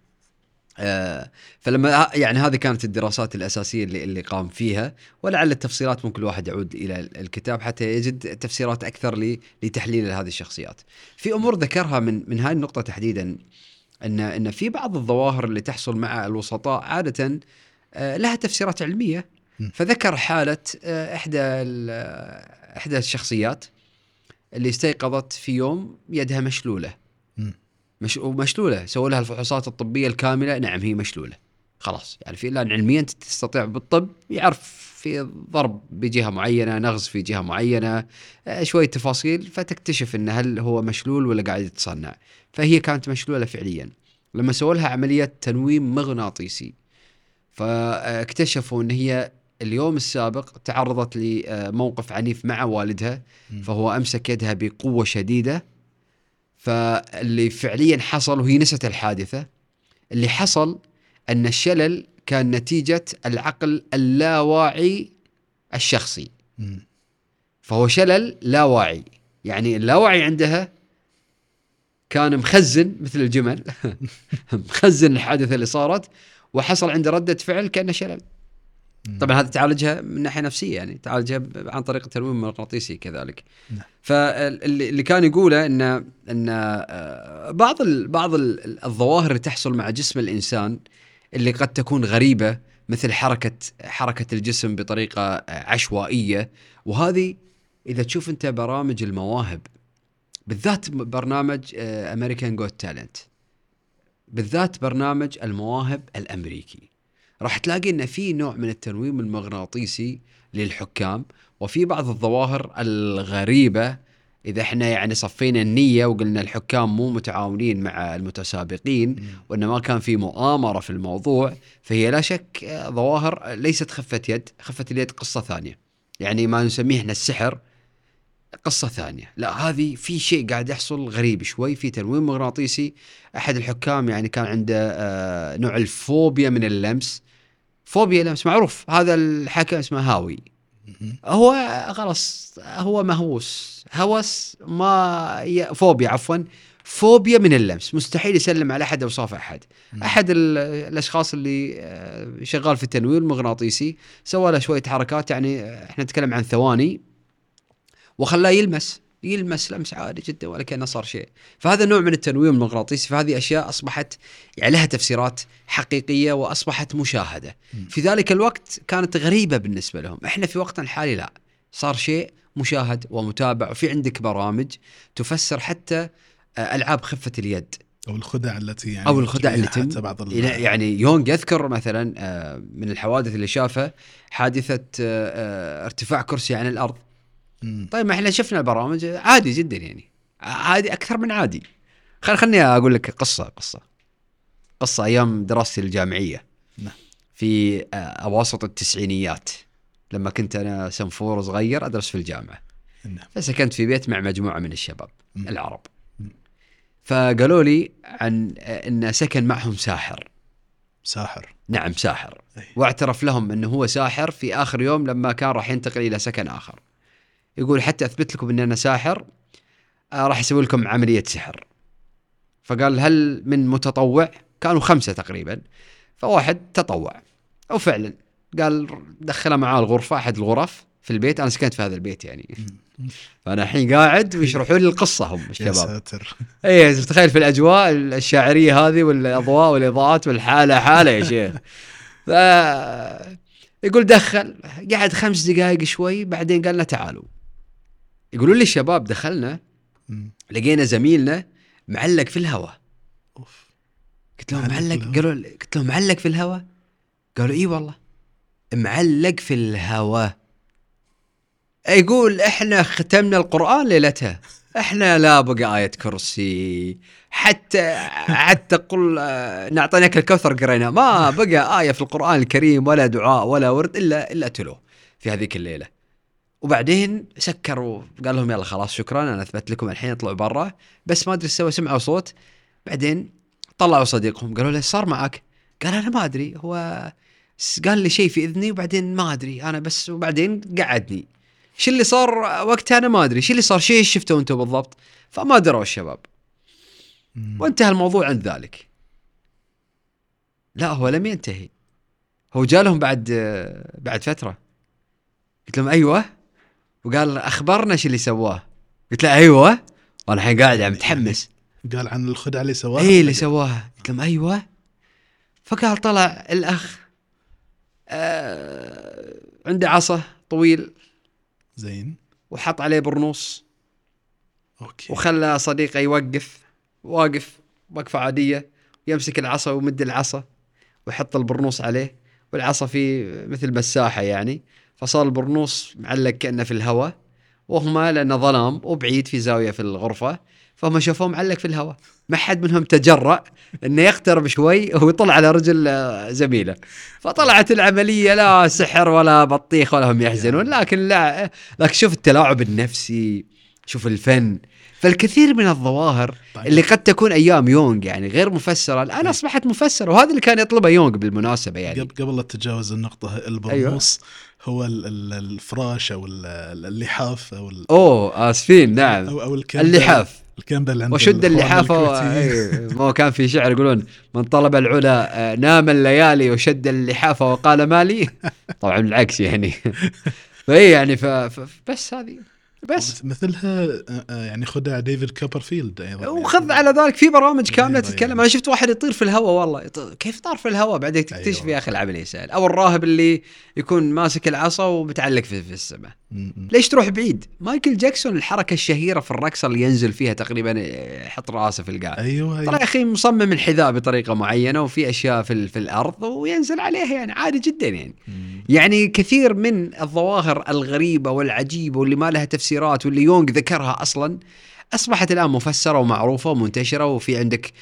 آه فلما يعني هذه كانت الدراسات الأساسية اللي اللي قام فيها ولعل التفصيلات ممكن الواحد يعود إلى ال- الكتاب حتى يجد تفسيرات أكثر لتحليل هذه الشخصيات. في أمور ذكرها من من هذه النقطة تحديدا ان إن في بعض الظواهر اللي تحصل مع الوسطاء عادة آه، لها تفسيرات علمية. فذكر حالة آه، إحدى آه، إحدى الشخصيات اللي استيقظت في يوم يدها مشلولة. مش ومشلولة. سووا لها الفحوصات الطبية الكاملة. نعم هي مشلولة. خلاص. يعني في الان علميا تستطيع بالطب يعرف في ضرب بجهة معينة نغز في جهة معينة آه، شوية تفاصيل فتكتشف إن هل هو مشلول ولا قاعد يتصنع. فهي كانت مشلولة فعليا. لما سووا لها عملية تنويم مغناطيسي فاكتشفوا إن هي اليوم السابق تعرضت لموقف عنيف مع والدها. فهو أمسك يدها بقوة شديدة. فاللي فعليا حصل وهي نست الحادثة اللي حصل أن الشلل كان نتيجة العقل اللاواعي الشخصي. فهو شلل لا واعي يعني اللاوعي عندها كان مخزن مثل الجمل (laughs) مخزن الحادثة اللي صارت وحصل عنده ردة فعل كأنه شلل. طبعا هذا تعالجها من ناحية نفسية يعني تعالجها عن طريق التنويم المغناطيسي كذلك نعم. فاللي اللي كان يقوله ان إن آه، بعض ال بعض ال- الظواهر اللي تحصل مع جسم الإنسان اللي قد تكون غريبة مثل حركه حركة الجسم بطريقة عشوائية. وهذه إذا تشوف أنت برامج المواهب بالذات برنامج امريكان جوت تالنت بالذات برنامج المواهب الأمريكي. راح تلاقي إن في نوع من التنويم المغناطيسي للحكام وفي بعض الظواهر الغريبة إذا إحنا يعني صفينا النية وقلنا الحكام مو متعاونين مع المتسابقين. وان ما كان في مؤامرة في الموضوع فهي لا شك ظواهر ليست خفه يد، خفه اليد قصة ثانية. يعني ما نسميه إحنا السحر قصة ثانية، لا هذه في شيء قاعد يحصل غريب شوي في تنويم مغناطيسي، أحد الحكام يعني كان عنده آه، نوع الفوبيا من اللمس. فوبيا لمس معروف هذا الحكم اسمه هاوي. هو خلاص هو مهووس. هوس ما ي... فوبيا عفوا. فوبيا من اللمس. مستحيل يسلم على أحد أو يصافح أحد. أحد ال- الأشخاص اللي آه، شغال في التنوير المغناطيسي سوى له شوية حركات. يعني آه، إحنا نتكلم عن ثواني. وخلاه يلمس. يلمس لمس عادي جدا ولا كأنه صار شيء. فهذا نوع من التنويم المغناطيسي. فهذه أشياء أصبحت يعني لها تفسيرات حقيقية وأصبحت مشاهدة. في ذلك الوقت كانت غريبة بالنسبة لهم. إحنا في وقتنا الحالي لا. صار شيء مشاهد ومتابع. وفي عندك برامج تفسر حتى آه، ألعاب خفة اليد. أو الخدع التي يعني أو الخدع اللي تم بعض يعني يونغ يذكر مثلا آه، من الحوادث اللي شافها حادثة آه، ارتفاع كرسي عن الأرض. مم. طيب ما إحنا شفنا البرامج عادي جدا يعني عادي أكثر من عادي خل خلني أقول لك قصة قصة قصة أيام دراستي الجامعية نعم. في آه، أواسط التسعينيات لما كنت أنا سنفور صغير أدرس في الجامعة نعم. فسكنت في بيت مع مجموعة من الشباب مم. العرب مم. فقالوا لي عن آه، إن سكن معهم ساحر ساحر نعم ساحر أي. واعترف لهم إنه هو ساحر في آخر يوم لما كان راح ينتقل إلى سكن آخر يقول حتى أثبت لكم إن أنا ساحر آه راح أسوي لكم عملية سحر. فقال هل من متطوع؟ كانوا خمسة تقريبا. فواحد تطوع. وفعلا قال دخله معاه الغرفة أحد الغرف في البيت. أنا سكنت في هذا البيت يعني. فأنا الحين قاعد ويشرحوا لي القصة هم يا الشباب. ساتر. اي تخيل في الأجواء الشاعريه هذه والأضواء والإضاءات والحالة حالة يا شيخ. ف يقول دخل قعد خمس دقائق شوي بعدين قال لنا تعالوا. يقولوا لي الشباب دخلنا. لقينا زميلنا معلق في الهواء قلت لهم معلق؟ قالوا قلت لهم معلق في الهواء قالوا إي والله. معلق في الهواء يقول إحنا ختمنا القرآن ليلتها. إحنا لا بقى آية كرسي. حتى حتى قل نعطيناك الكوثر قرينا. ما بقى آية في القرآن الكريم ولا دعاء ولا ورد إلا إلا تلو في هذيك الليلة. وبعدين سكروا قال لهم يلا خلاص شكرا أنا أثبت لكم الحين اطلعوا برا. بس ما إيش سوى سمعوا صوت. بعدين طلعوا صديقهم قالوا له صار معك؟ قال أنا ما أدري هو قال لي شيء في إذني وبعدين ما أدري أنا بس وبعدين قعدني. شو اللي صار وقتها؟ أنا ما أدري شو اللي صار؟ شيء شفتوا أنتم بالضبط؟ فما دروا الشباب. وانتهى الموضوع عند ذلك. لا هو لم ينتهي. هو جالهم بعد بعد فترة. قلت لهم أيوه. وقال أخبرنا شو اللي سواه. قلت له أيوه. وأنا الحين قاعد عم متحمس قال عن الخدعة اللي سواها؟ اي اللي سواها. قلت لهم أيوه. فقال طلع الأخ آه عنده عصا طويل. زين. وحط عليه برنوس أوكي. وخلى صديقه يوقف. واقف وقفة عادية. يمسك العصا ويمد العصا. ويحط البرنوس عليه. والعصا في مثل مساحة يعني. فصار البرنوس معلق كأنه في الهواء وهم لأنه ظلام وبعيد في زاوية في الغرفة فهم شافوه معلق في الهواء. ما حد منهم تجرأ إنه يقترب شوي ويطلع على رجل زميله. فطلعت العملية لا سحر ولا بطيخ ولا هم يحزنون لكن لا لكن شوف التلاعب النفسي شوف الفن. فالكثير من الظواهر طيب. اللي قد تكون أيام يونغ يعني غير مفسرة الآن أصبحت مفسرة وهذا اللي كان يطلبه يونغ بالمناسبة يعني. قبل لا تتجاوز النقطة البرنوس هو ال- ال- الفراش أو ال- اللحاف أو أوه آسفين نعم أو الكنبة اللحاف الكامبل عند وشد اللحافه. الكويتيين. إيه، (laughs) ما كان في شعر يقولون من طلب العلا آه، نام الليالي وشد اللحافه وقال مالي طبعا بالعكس يعني (laughs) فاي يعني ف... ف... بس هذه بس مثلها آه، آه، يعني خدع ديفيد كوبرفيلد أيضا وخذ على ذلك في برامج كاملة أيوة، تتكلم يعني. أنا شفت واحد يطير في الهواء والله يط- كيف طار في الهواء بعدين تكتشف أيوة. يا أخي العملية سهل أو الراهب اللي يكون ماسك العصا ومتعلق في, في السماء. ليش تروح بعيد مايكل جاكسون الحركة الشهيرة في الرقصه اللي ينزل فيها تقريبا يحط رأسه في القاع أيوه ترى أيوة. يا أخي مصمم الحذاء بطريقة معينة وفي أشياء في, ال- في الأرض وينزل عليها يعني عادي جدا يعني. يعني كثير من الظواهر الغريبة والعجيبة واللي ما لها تفسيرات واللي يونغ ذكرها أصلا أصبحت الآن مفسرة ومعروفة ومنتشرة وفي عندك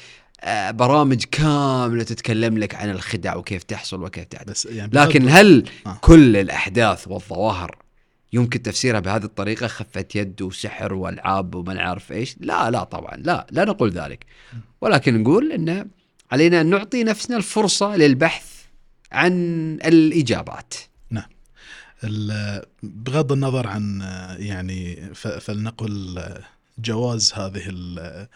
آه، برامج كاملة تتكلم لك عن الخدع وكيف تحصل وكيف تحدث بس يعني لكن هل آه. كل الأحداث والظواهر يمكن تفسيرها بهذه الطريقة؟ خفة يد وسحر وألعاب وما نعرف إيش؟ لا لا طبعا لا لا نقول ذلك. ولكن نقول إن علينا أن نعطي نفسنا الفرصة للبحث عن الإجابات. ال- بغض النظر عن يعني فلنقل جواز هذه ال-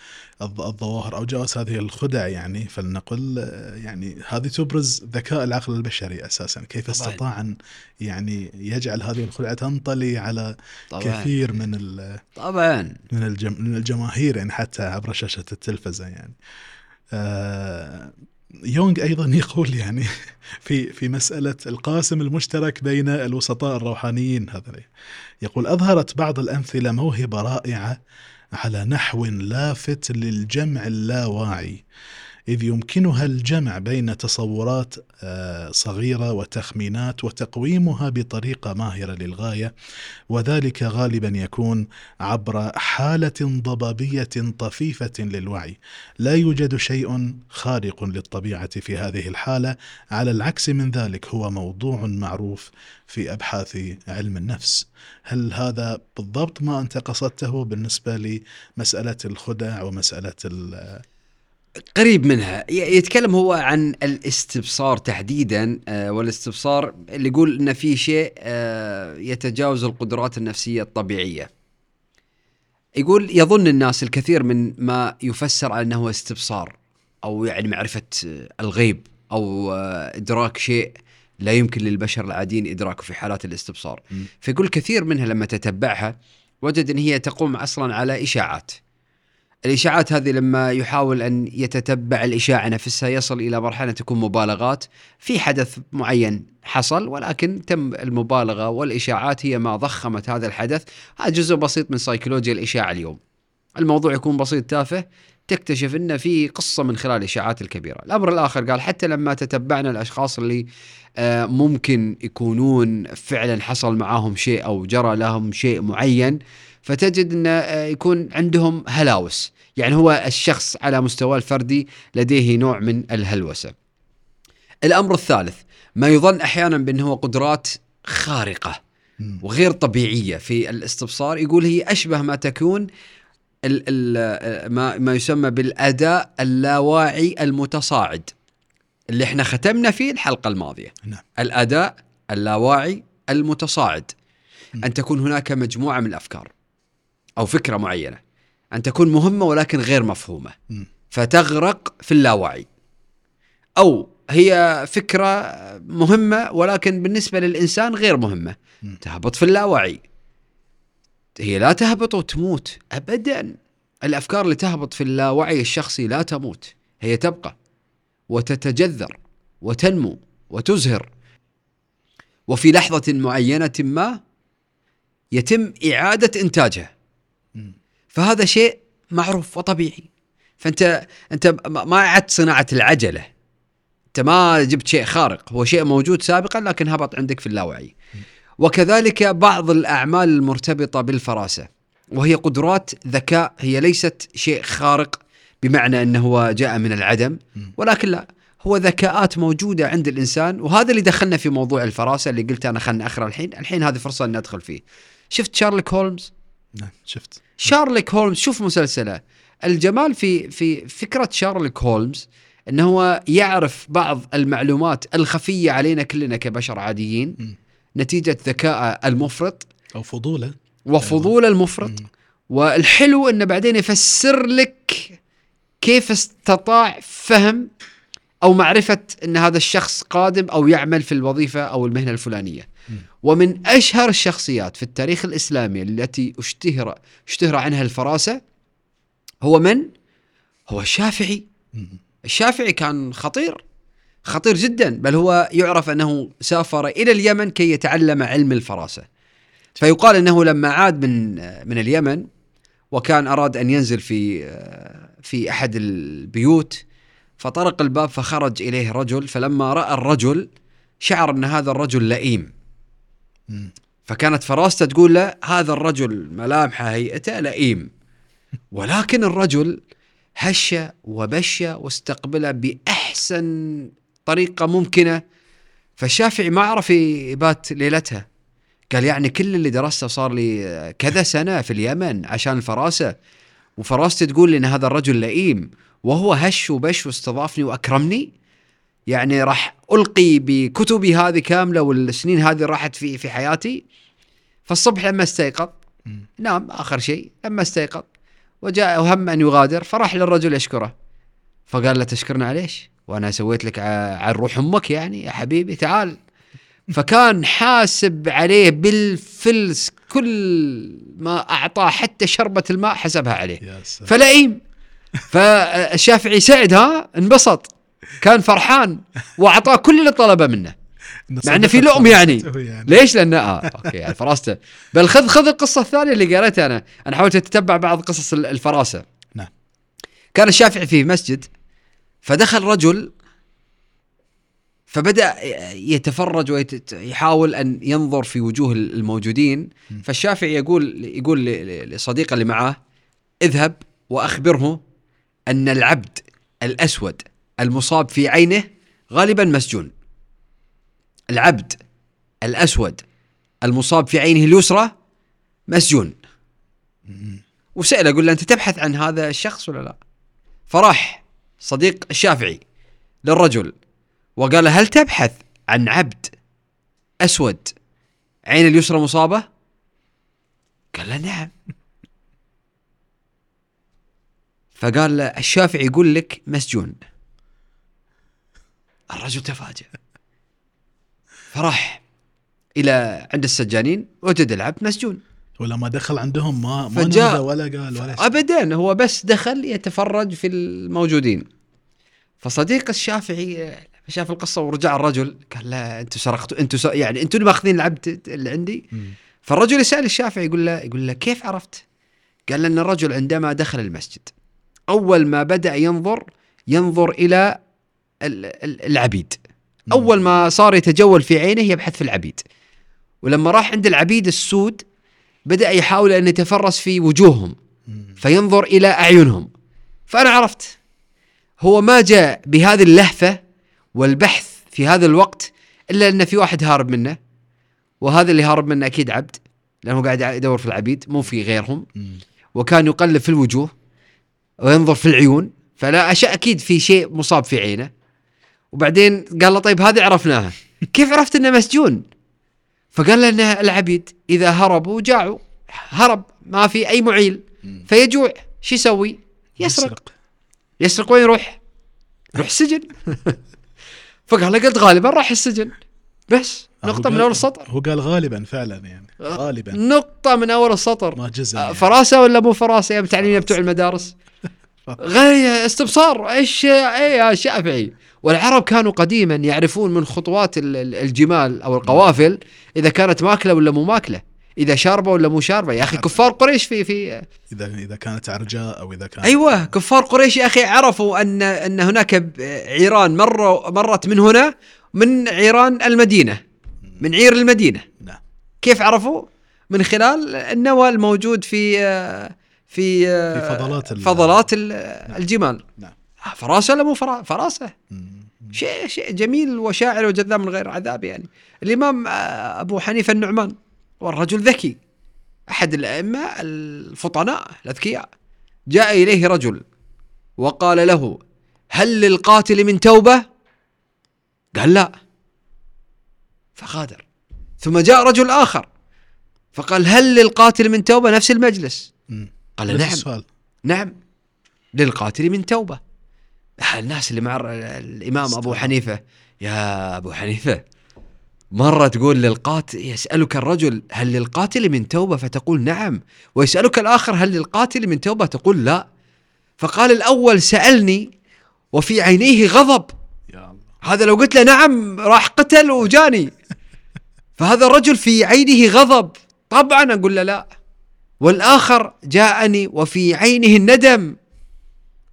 الظ- الظواهر أو جواز هذه الخدع يعني فلنقل يعني هذه تبرز ذكاء العقل البشري أساسا. كيف طبعاً. استطاع أن يعني يجعل هذه الخدعة تنطلي على طبعا. كثير من طبعا. من الجم... من الجماهير يعني حتى عبر شاشة التلفزة يعني. آه يونغ أيضا يقول يعني (laughs) في في مسألة القاسم المشترك بين الوسطاء الروحانيين هذا يقول أظهرت بعض الأمثلة موهبة رائعة على نحو لافت للجمع اللاواعي. إذ يمكنها الجمع بين تصورات آه، صغيرة وتخمينات وتقويمها بطريقة ماهرة للغاية وذلك غالبا يكون عبر حالة ضبابية طفيفة للوعي. لا يوجد شيء خارق للطبيعة في هذه الحالة على العكس من ذلك هو موضوع معروف في أبحاث علم النفس. هل هذا بالضبط ما أنت قصدته بالنسبة لمسألة الخدع ومسألة قريب منها. يتكلم هو عن الاستبصار تحديدا آه، والاستبصار اللي يقول إن في شيء آه، يتجاوز القدرات النفسية الطبيعية. يقول يظن الناس الكثير من ما يفسر على إنه استبصار أو يعني معرفة آه، الغيب أو إدراك شيء لا يمكن للبشر العاديين ادراكه في حالات الاستبصار. م. فيقول كثير منها لما تتبعها وجد إن هي تقوم أصلا على إشاعات. الإشاعات هذه لما يحاول أن يتتبع الإشاعة نفسها يصل إلى مرحلة تكون مبالغات. في حدث معين حصل ولكن تم المبالغة والإشاعات هي ما ضخمت هذا الحدث. هذا جزء بسيط من سيكولوجيا الإشاعة اليوم. الموضوع يكون بسيط تافه. تكتشف إن في قصة من خلال الإشاعات الكبيرة. الأمر الآخر قال حتى لما تتبعنا الأشخاص اللي آه، ممكن يكونون فعلا حصل معاهم شيء أو جرى لهم شيء معين فتجد إن آه، يكون عندهم هلاوس يعني هو الشخص على مستوى الفردي لديه نوع من الهلوسة الأمر الثالث ما يظن أحيانا بأنه هو قدرات خارقة. وغير طبيعية في الاستبصار يقول هي أشبه ما تكون ال ال ما ما يسمى بالأداء اللاواعي المتصاعد اللي إحنا ختمنا فيه الحلقة الماضية نعم. الأداء اللاواعي المتصاعد م. أن تكون هناك مجموعة من الأفكار أو فكرة معينة. أن تكون مهمة ولكن غير مفهومة. م. فتغرق في اللاوعي. أو هي فكرة مهمة ولكن بالنسبة للإنسان غير مهمة. م. تهبط في اللاوعي. هي لا تهبط وتموت. ابدا. الأفكار اللي تهبط في اللاوعي الشخصي لا تموت. هي تبقى. وتتجذر. وتنمو. وتزهر. وفي لحظة معينة ما يتم إعادة إنتاجها. فهذا شيء معروف وطبيعي. فأنت أنت ما اعدت صناعة العجلة. أنت ما جبت شيء خارق. هو شيء موجود سابقا لكن هبط عندك في اللاوعي. وكذلك بعض الأعمال المرتبطة بالفراسة وهي قدرات ذكاء هي ليست شيء خارق بمعنى أنه هو جاء من العدم. ولكن لا هو ذكاءات موجودة عند الإنسان. وهذا اللي دخلنا في موضوع الفراسة اللي قلت أنا خلنا اقرا الحين. الحين هذه فرصة ندخل فيه. شفت شارلوك هولمز؟ نعم شفت. شارلوك هولمز شوف مسلسله الجمال في في فكرة شارلوك هولمز إنه هو يعرف بعض المعلومات الخفية علينا كلنا كبشر عاديين. نتيجة ذكائه المفرط أو فضوله وفضوله المفرط مم. والحلو إنه بعدين يفسر لك كيف استطاع فهم أو معرفة إن هذا الشخص قادم أو يعمل في الوظيفة أو المهنة الفلانية. ومن أشهر الشخصيات في التاريخ الإسلامي التي اشتهر اشتهر عنها الفراسة هو من؟ هو الشافعي. الشافعي كان خطير خطير جدا بل هو يعرف أنه سافر إلى اليمن كي يتعلم علم الفراسة. فيقال أنه لما عاد من من اليمن وكان أراد أن ينزل في في أحد البيوت فطرق الباب فخرج إليه رجل فلما رأى الرجل شعر أن هذا الرجل لئيم. فكانت فراسته تقول له هذا الرجل ملامحه هيئته لئيم. (laughs) ولكن الرجل هش وبش واستقبله بأحسن طريقة ممكنة. فالشافعي ما عرف يبات ليلتها. قال يعني كل اللي درسته صار لي كذا سنة في اليمن عشان الفراسة. وفراستي تقول لي إن هذا الرجل لئيم. وهو هش وبش واستضافني وأكرمني. يعني راح ألقي بكتبي هذه كاملة والسنين هذه راحت في في حياتي فالصبح لما استيقظ. نام آخر شيء لما استيقظ وجاء هم أن يغادر فراح للرجل يشكره. فقال له تشكرنا على إيش؟ وأنا سويت لك ع- عن روح أمك يعني يا حبيبي تعال. (laughs) فكان حاسب عليه بالفلس كل ما أعطاه حتى شربة الماء حسبها عليه. فلئيم. (laughs) فالشافعي سعد ها انبسط. كان فرحان وأعطاه كل اللي طلبه منه مع إنه في لؤم يعني يعني. ليش؟ لأنه آه أوكي يعني فراسته بل خذ خذ القصة الثانية اللي قريتها أنا أنا حاولت أتتبع بعض قصص ال- الفراسة نعم. كان الشافعي في مسجد فدخل رجل فبدأ يتفرج ويحاول أن ينظر في وجوه الموجودين. فالشافعي يقول يقول لصديقه اللي معاه اذهب وأخبره أن العبد الأسود المصاب في عينه غالبا مسجون العبد الأسود المصاب في عينه اليسرى مسجون. وسأل أقول له أنت تبحث عن هذا الشخص ولا لا؟ فراح صديق الشافعي للرجل وقال هل تبحث عن عبد أسود عين اليسرى مصابة؟ قال له نعم فقال له الشافعي يقول لك مسجون الرجل تفاجأ فراح إلى عند السجانين وجد العبد مسجون ولما دخل عندهم ما ما فجاء- ولا قال ولا شيء. ابدا هو بس دخل يتفرج في الموجودين فصديق الشافعي شاف القصة ورجع الرجل قال لا أنتم سرقتوا أنتم. يعني أنتم اللي ماخذين العبد اللي عندي. فالرجل يسأل الشافعي يقول له يقول له كيف عرفت؟ قال لأن الرجل عندما دخل المسجد أول ما بدأ ينظر ينظر إلى ال- ال- العبيد. أول ما صار يتجول في عينه يبحث في العبيد. ولما راح عند العبيد السود بدأ يحاول أن يتفرس في وجوههم. فينظر إلى أعينهم. فأنا عرفت هو ما جاء بهذه اللهفة والبحث في هذا الوقت إلا أن في واحد هارب منه. وهذا اللي هارب منه أكيد عبد لأنه قاعد يدور في العبيد مو في غيرهم. وكان يقلب في الوجوه وينظر في العيون. فلا أشياء أكيد في شيء مصاب في عينه. وبعدين قال له طيب هذه عرفناها. (laughs) كيف عرفت إنه مسجون؟ فقال له العبيد إذا هربوا جاعوا. هرب ما في أي معيل. فيجوع. شو يسوي؟ يسرق. يسرق. وين يروح؟ يروح السجن. (laughs) فقال له قلت غالبا راح السجن. بس. آه، نقطة من أول السطر. هو قال غالبا فعلا يعني. غالبا. نقطة من أول السطر. ما جزم آه، يعني. فراسة ولا مو فراسة؟ يا تعليمنا بتوع المدارس. (laughs) غير استبصار. إيش اي يا شافعي. والعرب كانوا قديما يعرفون من خطوات ال- ال- الجمال أو القوافل إذا كانت ماكلة ولا مو ماكلة. إذا شاربة ولا مو شاربة. يا أخي كفار قريش في في اذا إذا كانت عرجاء أو إذا كانت أيوه كفار قريش يا أخي عرفوا ان أن هناك عيران مروا مرت من هنا من عيران المدينة من عير المدينة. نعم. كيف عرفوا؟ من خلال النوى الموجود في آه، في آه، في فضلات فضلات ال- الجمال. نعم. فراسه ولا مو فرا- فراسه. شيء شيء جميل وشاعر وجذاب من غير عذاب يعني. الإمام آه، أبو حنيفة النعمان والرجل ذكي. أحد الأئمة الفطناء الأذكياء. جاء إليه رجل وقال له هل للقاتل من توبة؟ قال لا. فغادر. ثم جاء رجل آخر فقال هل للقاتل من توبة؟ نفس المجلس. قال نعم. السؤال. نعم. للقاتل من توبة. الناس اللي مع ال- الإمام أبو استغفر. حنيفة. يا أبو حنيفة مرة تقول للقاتل يسألك الرجل هل للقاتل من توبة؟ فتقول نعم. ويسألك الآخر هل للقاتل من توبة؟ تقول لا. فقال الأول سألني وفي عينيه غضب. يا الله. هذا لو قلت له نعم راح قتل وجاني. فهذا الرجل في عينه غضب. طبعا أقول له لا. والآخر جاءني وفي عينه الندم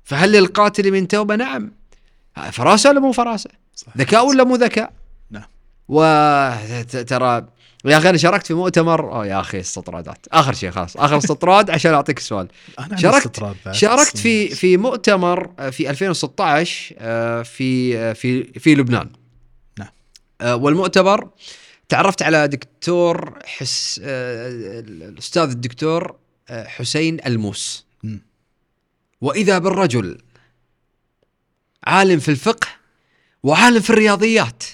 فهل للقاتل من توبة؟ نعم. فراسه ولا مو فراسه؟ ذكاء ولا مو ذكاء؟ نعم. وترى يا أخي أنا شاركت في مؤتمر أوه يا أخي استطرادات. آخر شيء خلاص. آخر استطراد عشان أعطيك السؤال. (laughs) أنا شاركت- شاركت في في مؤتمر آه، في 2016 آه، في آه، في في لبنان. نعم. والمؤتمر تعرفت على دكتور حس الأستاذ الدكتور حسين الموس. وإذا بالرجل عالم في الفقه وعالم في الرياضيات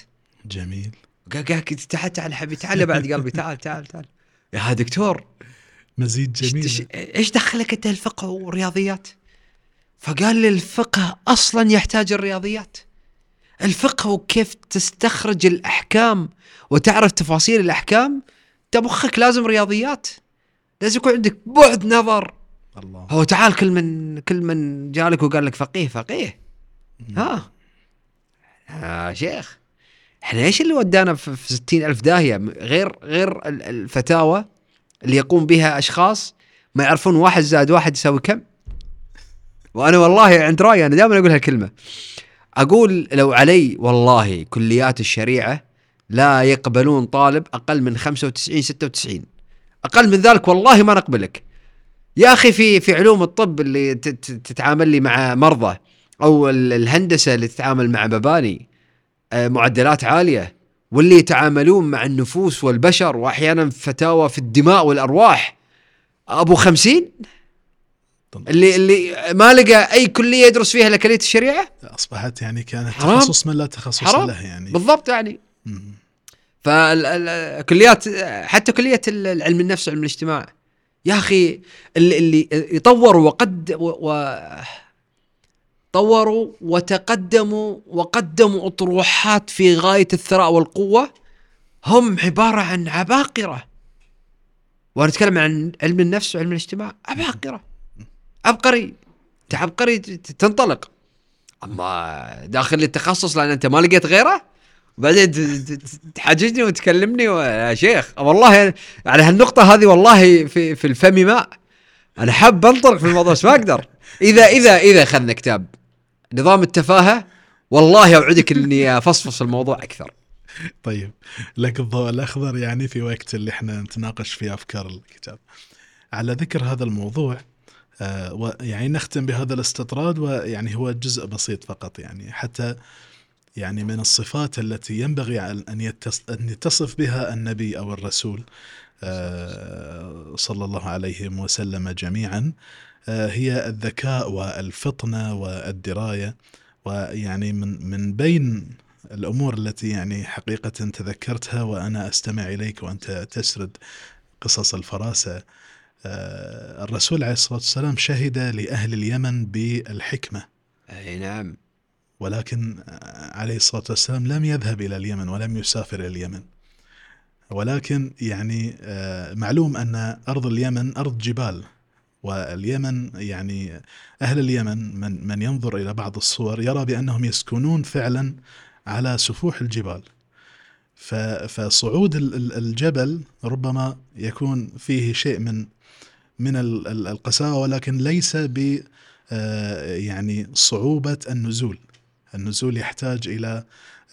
جميل قال قال تعال تعال حبيبي تعال بعد قلبي تعال تعال تعال يا دكتور إيش- جميل إيش دخلك أنت الفقه والرياضيات؟ فقال لي الفقه أصلا يحتاج الرياضيات. الفقه وكيف تستخرج الأحكام وتعرف تفاصيل الأحكام انت مخك لازم رياضيات. لازم يكون عندك بعد نظر. الله. هو تعال كل من كل من جالك وقال لك فقيه فقيه. ها. يا شيخ. إحنا إيش اللي ودانا في في ستين ألف داهية؟ غير غير ال- الفتاوى اللي يقوم بها أشخاص ما يعرفون واحد زائد واحد يساوي كم؟ وأنا والله عند رأيي أنا دائما أقول هالكلمة أقول لو علي والله كليات الشريعة لا يقبلون طالب أقل من 95 96 أقل من ذلك والله ما نقبلك. يا أخي في في علوم الطب اللي تتعامل لي مع مرضى أو ال- الهندسة اللي تتعامل مع مباني آه، معدلات عالية واللي يتعاملون مع النفوس والبشر وأحيانا فتاوى في الدماء والأرواح أبو خمسين طب اللي اللي ما لقى أي كلية يدرس فيها إلا كلية الشريعة أصبحت يعني كانت حرام. تخصص من لا تخصص حرام. له يعني بالضبط يعني. فالكليات حتى كلية علم النفس وعلم الاجتماع يا أخي اللي, اللي يطوروا وقد و, و طوروا وتقدموا وقدموا أطروحات في غاية الثراء والقوة هم عبارة عن عباقرة. وأنا اتكلم عن علم النفس وعلم الاجتماع عباقرة. عبقري. انت عبقري تنطلق. أما داخل التخصص لأن أنت ما لقيت غيره وبعدين تحاججني وتكلمني يا شيخ والله يعني على هالنقطة هذه والله في في الفم ماء. أنا حاب أنطلق في الموضوع بس ما أقدر. إذا إذا إذا أخذنا كتاب نظام التفاهة والله أوعدك إني أفصفص الموضوع أكثر. طيب لك الضوء الأخضر يعني في وقت اللي إحنا نتناقش فيه أفكار الكتاب. على ذكر هذا الموضوع آه ويعني نختم بهذا الاستطراد ويعني هو جزء بسيط فقط يعني حتى يعني من الصفات التي ينبغي أن يتصف بها النبي أو الرسول آه صلى الله عليه وسلم جميعا آه هي الذكاء والفطنة والدراية. ويعني من من بين الأمور التي يعني حقيقة تذكرتها وأنا أستمع إليك وأنت تسرد قصص الفراسة آه، الرسول عليه الصلاة والسلام شهد لأهل اليمن بالحكمة. أي نعم. ولكن آه، عليه الصلاة والسلام لم يذهب إلى اليمن ولم يسافر إلى اليمن. ولكن يعني آه، معلوم أن أرض اليمن أرض جبال واليمن يعني أهل اليمن من من ينظر إلى بعض الصور يرى بأنهم يسكنون فعلا على سفوح الجبال. فصعود ال- ال- الجبل ربما يكون فيه شيء من من ال- ال- القساوة ولكن ليس ب آه، يعني صعوبة النزول. النزول يحتاج إلى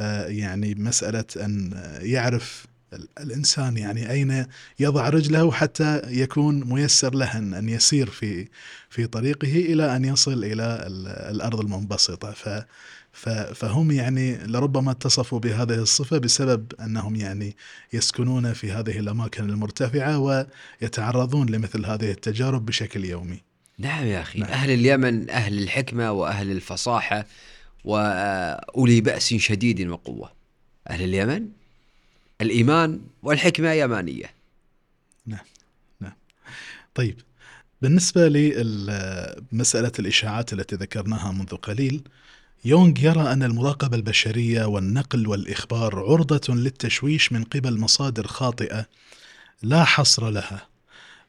آه، يعني مسألة أن يعرف ال- الإنسان يعني أين يضع رجله حتى يكون ميسر له أن أن يسير في في طريقه إلى أن يصل إلى ال- الأرض المنبسطة ف فهم يعني لربما اتصفوا بهذه الصفة بسبب أنهم يعني يسكنون في هذه الأماكن المرتفعة ويتعرضون لمثل هذه التجارب بشكل يومي. نعم يا أخي نعم. أهل اليمن أهل الحكمة وأهل الفصاحة وأولي بأس شديد وقوة. أهل اليمن الإيمان والحكمة يمانية طيب بالنسبة لمسألة الإشاعات التي ذكرناها منذ قليل يونغ يرى أن المراقبة البشرية والنقل والإخبار عرضة للتشويش من قبل مصادر خاطئة لا حصر لها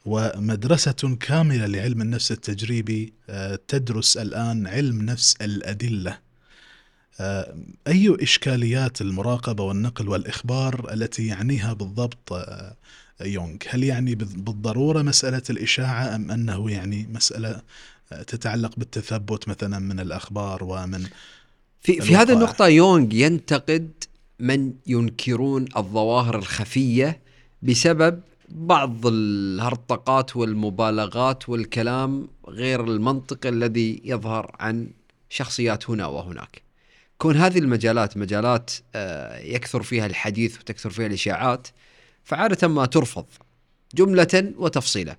ومدرسة كاملة لعلم النفس التجريبي آه، تدرس الآن علم نفس الأدلة. أي إشكاليات المراقبة والنقل والإخبار التي يعنيها بالضبط آه، يونغ؟ هل يعني بالضرورة مسألة الإشاعة أم أنه يعني مسألة تتعلق بالتثبت مثلا من الأخبار ومن في, في هذه النقطة يونغ ينتقد من ينكرون الظواهر الخفية بسبب بعض الهرطقات والمبالغات والكلام غير المنطقي الذي يظهر عن شخصيات هنا وهناك. كون هذه المجالات مجالات آه، يكثر فيها الحديث وتكثر فيها الإشاعات فعادة ما ترفض جملة وتفصيلا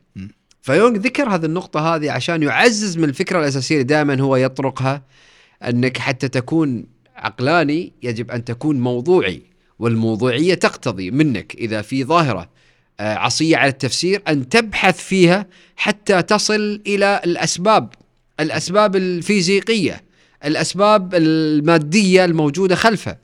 فيونغ ذكر هذه النقطة هذه عشان يعزز من الفكرة الأساسية اللي دائما هو يطرقها أنك حتى تكون عقلاني يجب أن تكون موضوعي والموضوعية تقتضي منك إذا في ظاهرة آه، عصية على التفسير أن تبحث فيها حتى تصل إلى الأسباب الأسباب الفيزيقية. الأسباب المادية الموجودة خلفه.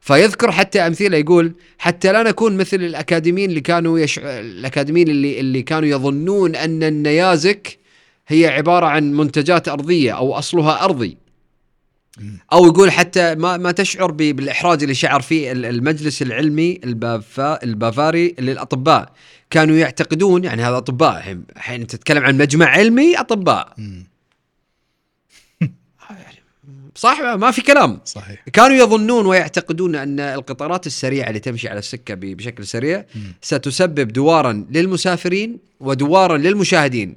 فيذكر حتى أمثلة يقول حتى لا نكون مثل الأكاديميين اللي كانوا يش... الأكاديميين اللي اللي كانوا يظنون أن النيازك هي عبارة عن منتجات أرضية أو أصلها أرضي. أو يقول حتى ما ما تشعر بالإحراج اللي شعر فيه المجلس العلمي البافا البافاري للأطباء. كانوا يعتقدون يعني هذا أطباء الحين تتكلم عن مجمع علمي أطباء. صح؟ ما في كلام. صحيح. كانوا يظنون ويعتقدون أن القطارات السريعة اللي تمشي على السكة بشكل سريع ستسبب دوارا للمسافرين ودوارا للمشاهدين.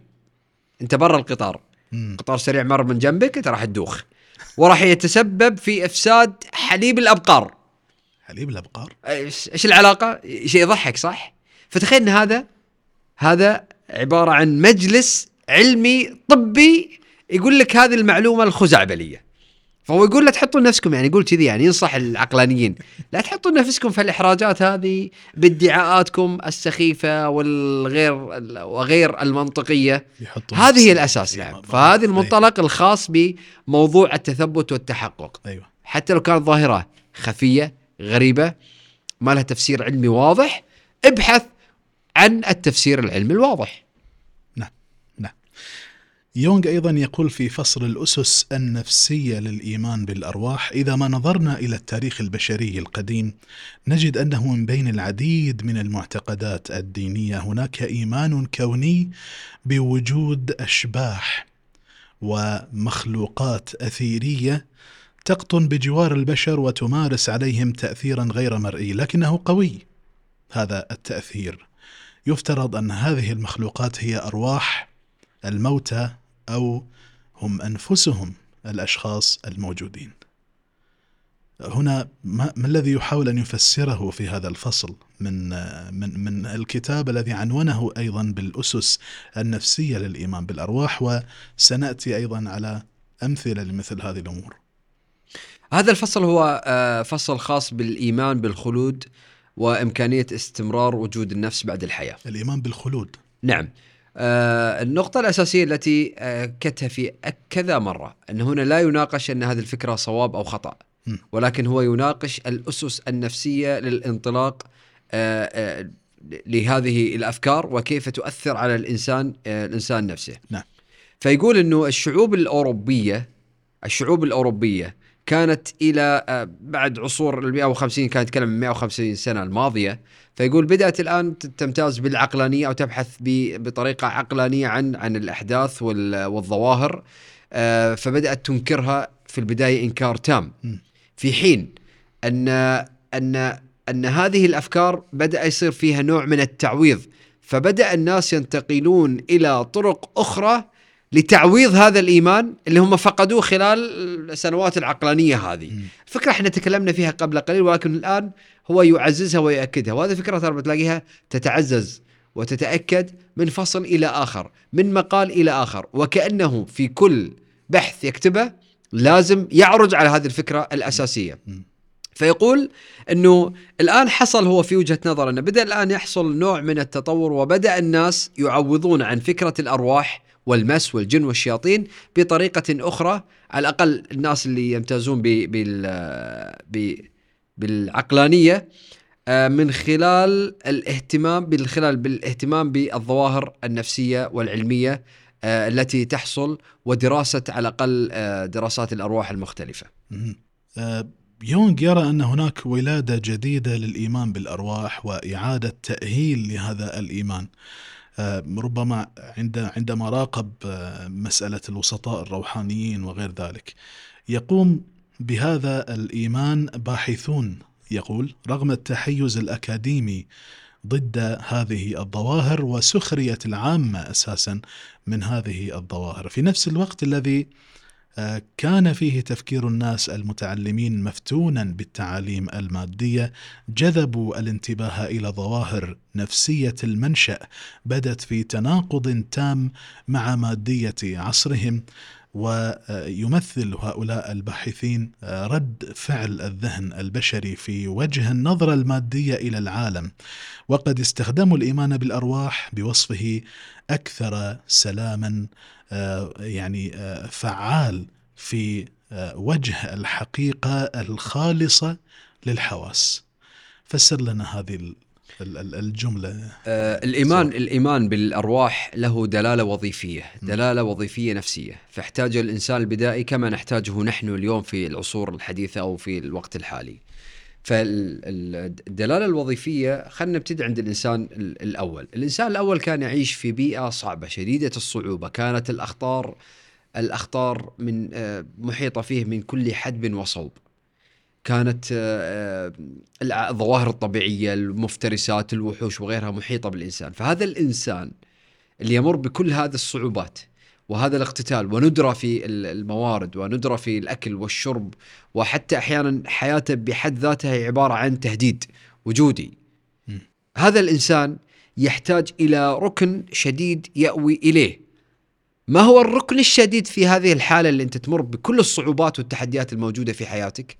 أنت برا القطار. مم. قطار سريع مر من جنبك أنت راح تدوخ. وراح يتسبب في إفساد حليب الأبقار. حليب الأبقار؟ إيش العلاقة؟ شيء يضحك صح؟ فتخيل ان هذا. هذا عبارة عن مجلس علمي طبي يقول لك هذه المعلومة الخزعبلية. فهو يقول لا تحطون نفسكم يعني يقول كذي يعني ينصح العقلانيين. لا تحطون نفسكم في الإحراجات هذه بادعاءاتكم السخيفة والغير وغير المنطقية. هذه هي الأساس نعم فهذا المنطلق الخاص بموضوع التثبت والتحقق. أيوه. حتى لو كانت ظاهرة خفية غريبة ما لها تفسير علمي واضح ابحث عن التفسير العلمي الواضح. يونغ أيضا يقول في فصل الأسس النفسية للإيمان بالأرواح إذا ما نظرنا إلى التاريخ البشري القديم نجد أنه من بين العديد من المعتقدات الدينية هناك إيمان كوني بوجود أشباح ومخلوقات أثيرية تقطن بجوار البشر وتمارس عليهم تأثيرا غير مرئي لكنه قوي. هذا التأثير. يفترض أن هذه المخلوقات هي أرواح الموتى أو هم أنفسهم الأشخاص الموجودين. هنا ما, ما الذي يحاول أن يفسره في هذا الفصل من, من, من الكتاب الذي عنونه أيضا بالأسس النفسية للإيمان بالأرواح وسنأتي أيضا على أمثلة لمثل هذه الأمور. هذا الفصل هو آه، فصل خاص بالإيمان بالخلود وإمكانية استمرار وجود النفس بعد الحياة. الإيمان بالخلود. نعم. النقطة الأساسية التي آه كتها في كذا مرة أن هنا لا يناقش أن هذه الفكرة صواب أو خطأ ولكن هو يناقش الأسس النفسية للانطلاق آه آه لهذه الأفكار وكيف تؤثر على الإنسان آه الإنسان نفسه نعم. فيقول أنه الشعوب الأوروبية الشعوب الأوروبية كانت إلى آه بعد عصور ال 150 كان يتكلم من 150 سنة الماضية فيقول بدأت الآن تمتاز بالعقلانية أو تبحث بطريقة عقلانية عن عن الأحداث والظواهر. آه، فبدأت تنكرها في البداية إنكار تام. في حين ان ان أن هذه الأفكار بدأ يصير فيها نوع من التعويض. فبدأ الناس ينتقلون إلى طرق أخرى لتعويض هذا الإيمان اللي هم فقدوه خلال السنوات العقلانية هذه. الفكرة إحنا تكلمنا فيها قبل قليل ولكن الآن هو يعززها ويؤكدها. وهذه فكرة ترى بتلاقيها تتعزز وتتأكد من فصل إلى آخر، من مقال إلى آخر، وكأنه في كل بحث يكتبه لازم يعرج على هذه الفكرة الأساسية. فيقول إنه الآن حصل هو في وجهة نظر انه بدأ الآن يحصل نوع من التطور وبدأ الناس يعوضون عن فكرة الأرواح والمس والجن والشياطين بطريقة أخرى. على الأقل الناس اللي يمتازون بال بالعقلانية آه، من خلال الاهتمام من خلال بالاهتمام بالظواهر النفسية والعلمية آه، التي تحصل ودراسة على الأقل آه، دراسات الأرواح المختلفة. يونغ يرى أن هناك ولادة جديدة للإيمان بالأرواح وإعادة تأهيل لهذا الإيمان. ربما عند عندما راقب آه، مسألة الوسطاء الروحانيين وغير ذلك. يقوم بهذا الإيمان باحثون. يقول رغم التحيز الأكاديمي ضد هذه الظواهر وسخرية العامة أساسا من هذه الظواهر في نفس الوقت الذي آه، كان فيه تفكير الناس المتعلمين مفتونا بالتعاليم المادية جذبوا الانتباه إلى ظواهر نفسية المنشأ بدت في تناقض تام مع مادية عصرهم. ويمثل هؤلاء الباحثين رد فعل الذهن البشري في وجه النظرة المادية إلى العالم وقد استخدموا الإيمان بالأرواح بوصفه أكثر سلاما آه، يعني آه، فعال في آه، وجه الحقيقة الخالصة للحواس. فسر لنا هذه الجملة. آه، الإيمان صح. الإيمان بالأرواح له دلالة وظيفية دلالة وظيفية نفسية. فاحتاج الإنسان البدائي كما نحتاجه نحن اليوم في العصور الحديثة أو في الوقت الحالي. فالدلالة الوظيفية خلينا نبتدي عند الإنسان ال- الأول. الإنسان الأول كان يعيش في بيئة صعبة شديدة الصعوبة. كانت الأخطار الأخطار من آه، محيطة فيه من كل حدب وصوب. كانت آه، آه، الظواهر الطبيعية المفترسات الوحوش وغيرها محيطة بالإنسان. فهذا الإنسان اللي يمر بكل هذه الصعوبات وهذا الاقتتال وندرة في ال- الموارد وندرة في الأكل والشرب وحتى أحيانا حياته بحد ذاتها هي عبارة عن تهديد وجودي. م. هذا الإنسان يحتاج إلى ركن شديد يأوي إليه. ما هو الركن الشديد في هذه الحالة اللي أنت تمر بكل الصعوبات والتحديات الموجودة في حياتك؟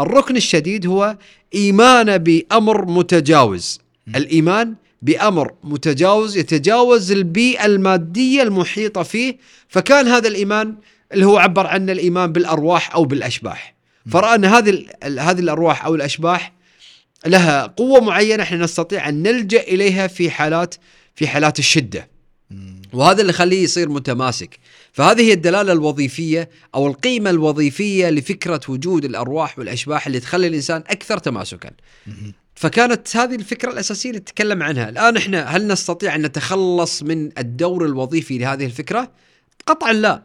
الركن الشديد هو إيمانه بأمر متجاوز م. الإيمان بأمر متجاوز يتجاوز البيئة المادية المحيطة فيه فكان هذا الإيمان اللي هو عبر عنه الإيمان بالأرواح أو بالأشباح م. فرأى أن هذه هذه الأرواح أو الأشباح لها قوة معينة إحنا نستطيع أن نلجأ إليها في حالات في حالات الشدة مم. وهذا اللي يخليه يصير متماسك فهذه هي الدلالة الوظيفية أو القيمة الوظيفية لفكرة وجود الأرواح والأشباح اللي تخلي الإنسان أكثر تماسكا. فكانت هذه الفكرة الأساسية اللي نتكلم عنها. الآن إحنا هل نستطيع أن نتخلص من الدور الوظيفي لهذه الفكرة؟ قطعا لا.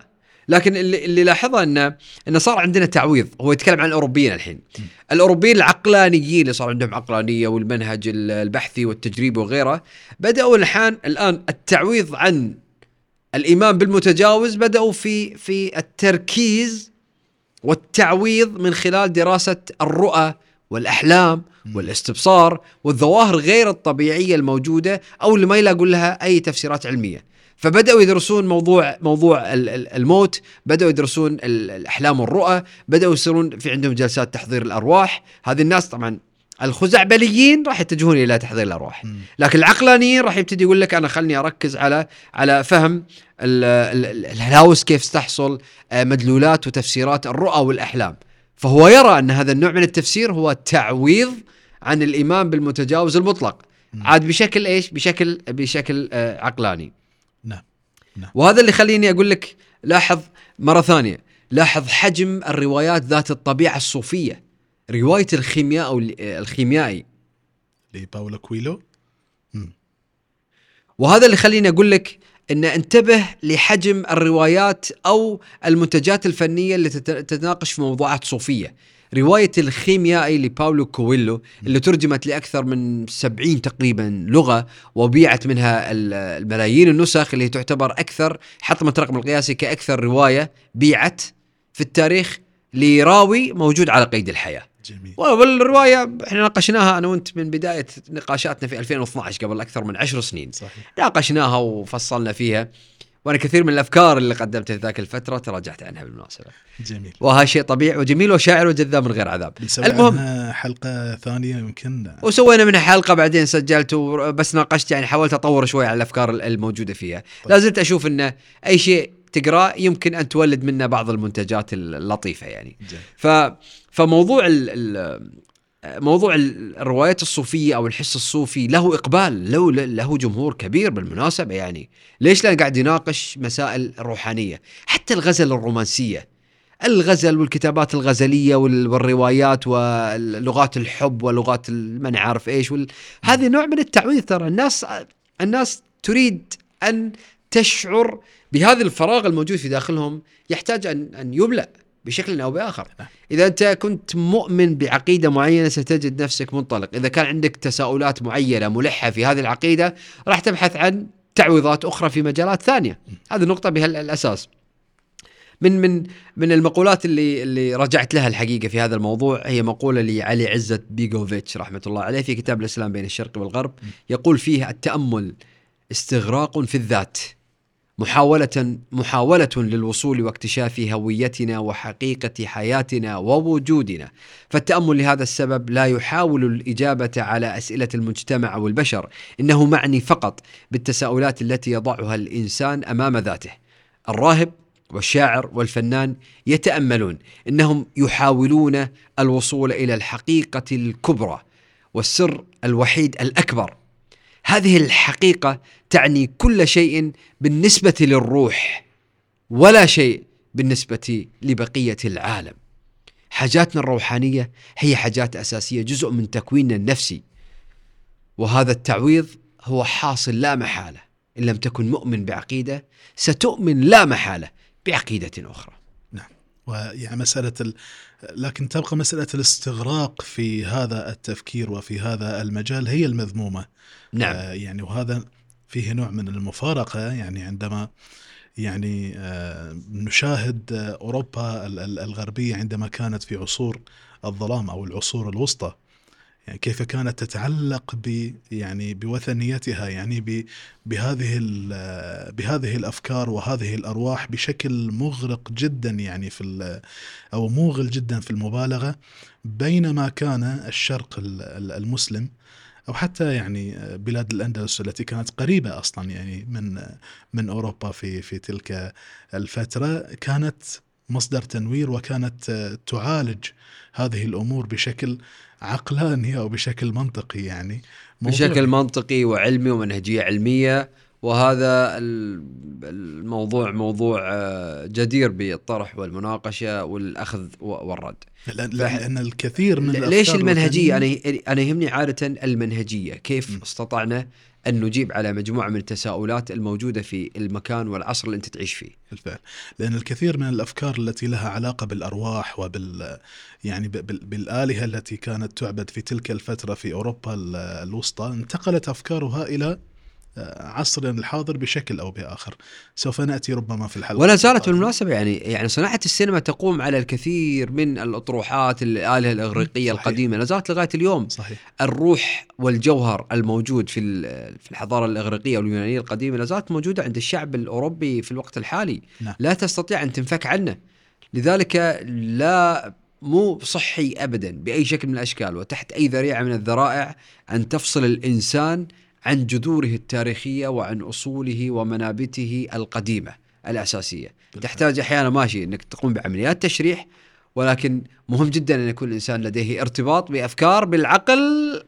لكن اللي, اللي لاحظه أنه أنه صار عندنا تعويض. هو يتكلم عن الأوروبيين الحين. الأوروبيين العقلانيين اللي صار عندهم عقلانية والمنهج ال- البحثي والتجريبي وغيره بدأوا الحين الآن التعويض عن الإيمان بالمتجاوز بدأوا في في التركيز والتعويض من خلال دراسة الرؤى والأحلام مم. والاستبصار والظواهر غير الطبيعية الموجودة أو اللي ما يلاقوا لها أي تفسيرات علمية فبدأوا يدرسون موضوع موضوع ال- ال- الموت بدأوا يدرسون ال- الأحلام والرؤى بدأوا يصيرون في عندهم جلسات تحضير الأرواح هذه الناس طبعا الخزعبليين راح يتجهون إلى تحضير الأرواح مم. لكن العقلانيين راح يبتدي يقول لك أنا خلني أركز على على فهم ال- ال- ال- الهلاوس كيف تحصل آه، مدلولات وتفسيرات الرؤى والأحلام فهو يرى أن هذا النوع من التفسير هو تعويض عن الإيمان بالمتجاوز المطلق مم. عاد بشكل إيش بشكل بشكل آه، عقلاني نعم نعم. وهذا اللي يخليني أقول لك لاحظ مرة ثانية لاحظ حجم الروايات ذات الطبيعة الصوفية رواية الخيمياء أو ال- الخيميائي لباولو كويلو وهذا اللي يخليني أقول لك إن انتبه لحجم الروايات أو المنتجات الفنية اللي تت- تتناقش في موضوعات صوفية. رواية الخيميائي لباولو كويلو اللي ترجمت لأكثر من 70 تقريبا لغة وبيعت منها ال- الملايين النسخ اللي تعتبر أكثر حطمت الرقم القياسي كأكثر رواية بيعت في التاريخ لراوي موجود على قيد الحياة. جميل. والروايه إحنا ناقشناها أنا وأنت من بداية نقاشاتنا في 2012 قبل أكثر من عشر سنين. صحيح. ناقشناها وفصلنا فيها وأنا كثير من الأفكار اللي قدمتها في ذاك الفترة تراجعت عنها بالمناسبة. جميل. وهذا شيء طبيعي وجميل وشاعر وجذاب من غير عذاب. المهم- حلقة ثانية يمكن. وسوينا منها حلقة بعدين سجلت بس ناقشت يعني حاولت أطور شوي على الأفكار الموجودة فيها. طيب. لا زلت أشوف انه أي شيء تقراه يمكن أن تولد منه بعض المنتجات اللطيفة يعني. جميل. ف فموضوع ال ال موضوع ال- الروايات الصوفية أو الحس الصوفي له إقبال له له جمهور كبير بالمناسبة يعني. ليش لأن قاعد يناقش مسائل الروحانيه حتى الغزل الرومانسية. الغزل والكتابات الغزلية وال- والروايات ولغات الحب ولغات من عارف إيش وال... هذه نوع من التعويض ترى الناس الناس تريد أن تشعر بهذا الفراغ الموجود في داخلهم يحتاج ان أن يملأ. بشكل أو بآخر. نعم. إذا أنت كنت مؤمن بعقيدة معينة ستجد نفسك منطلق. إذا كان عندك تساؤلات معينة ملحة في هذه العقيدة راح تبحث عن تعويضات أخرى في مجالات ثانية. هذه النقطه بهالأساس. من من من المقولات اللي اللي رجعت لها الحقيقة في هذا الموضوع هي مقولة لعلي عزت بيجوفيتش رحمة الله عليه في كتاب الإسلام بين الشرق والغرب. يقول فيه التأمل استغراق في الذات. محاولة محاولة للوصول واكتشاف هويتنا وحقيقة حياتنا ووجودنا، فالتأمل لهذا السبب لا يحاول الإجابة على أسئلة المجتمع أو البشر، إنه معني فقط بالتساؤلات التي يضعها الإنسان أمام ذاته. الراهب والشاعر والفنان يتأملون، إنهم يحاولون الوصول إلى الحقيقة الكبرى والسر الوحيد الأكبر. هذه الحقيقة تعني كل شيء بالنسبة للروح ولا شيء بالنسبة لبقية العالم. حاجاتنا الروحانية هي حاجات أساسية جزء من تكويننا النفسي. وهذا التعويض هو حاصل لا محالة. إن لم تكن مؤمن بعقيدة ستؤمن لا محالة بعقيدة أخرى. ويعني مسألة ال... لكن تبقى مسألة الاستغراق في هذا التفكير وفي هذا المجال هي المذمومة. نعم. آه يعني وهذا فيه نوع من المفارقة يعني عندما يعني آه نشاهد آه أوروبا ال- ال- الغربية عندما كانت في عصور الظلام أو العصور الوسطى. يعني كيف كانت تتعلق ب يعني بوثنيتها يعني بهذه بهذه الأفكار وهذه الأرواح بشكل مغرق جدا يعني في أو موغل جدا في المبالغة بينما كان الشرق ال- ال- المسلم أو حتى يعني بلاد الأندلس التي كانت قريبة أصلا يعني من من أوروبا في في تلك الفترة كانت مصدر تنوير وكانت تعالج هذه الأمور بشكل عقلاني أو بشكل منطقي يعني. بشكل منطقي وعلمي ومنهجية علمية وهذا ال- الموضوع موضوع آه، جدير بالطرح والمناقشة والأخذ و- والرد. لأن الكثير من ليش الوثنية- أنا أنا يهمني عادة المنهجية. كيف م. استطعنا أن نجيب على مجموعة من التساؤلات الموجودة في المكان والعصر اللي أنت تعيش فيه. بالفعل. لأن الكثير من الأفكار التي لها علاقة بالأرواح وبال يعني ب- بال- بالآلهة التي كانت تعبد في تلك الفترة في أوروبا ال- الوسطى انتقلت أفكارها إلى آه، عصرنا الحاضر بشكل أو بآخر سوف نأتي ربما في الحلقة ولا زالت القادمة. بالمناسبة يعني يعني صناعة السينما تقوم على الكثير من الأطروحات الآلهة الإغريقية صحيح. القديمة لا زالت لغاية اليوم صحيح الروح والجوهر الموجود في في الحضارة الإغريقية واليونانية القديمة لا زالت موجودة عند الشعب الأوروبي في الوقت الحالي نعم. لا تستطيع أن تنفك عنه لذلك لا مو صحي ابدا بأي شكل من الأشكال وتحت أي ذريعة من الذرائع أن تفصل الإنسان عن جذوره التاريخية وعن أصوله ومنابته القديمة الأساسية. تحتاج أحيانا ماشي إنك تقوم بعمليات تشريح ولكن مهم جدا أن يكون الإنسان لديه ارتباط بأفكار بالعقل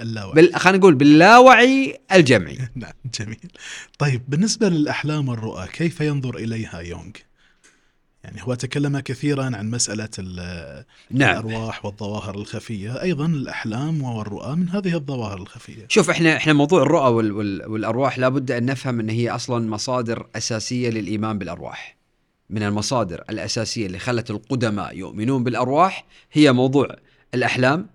اللاوعي. بال... خلينا نقول باللاوعي الجمعي. (laughs) نعم جميل. طيب بالنسبة للأحلام والرؤى كيف ينظر إليها يونغ؟ يعني هو تكلم كثيرا عن مسألة نعم. الأرواح والظواهر الخفية أيضا الأحلام والرؤى من هذه الظواهر الخفية؟ شوف إحنا إحنا موضوع الرؤى وال... وال... والأرواح لابد أن نفهم إن هي أصلا مصادر أساسية للإيمان بالأرواح. من المصادر الأساسية اللي خلت القدماء يؤمنون بالأرواح هي موضوع الأحلام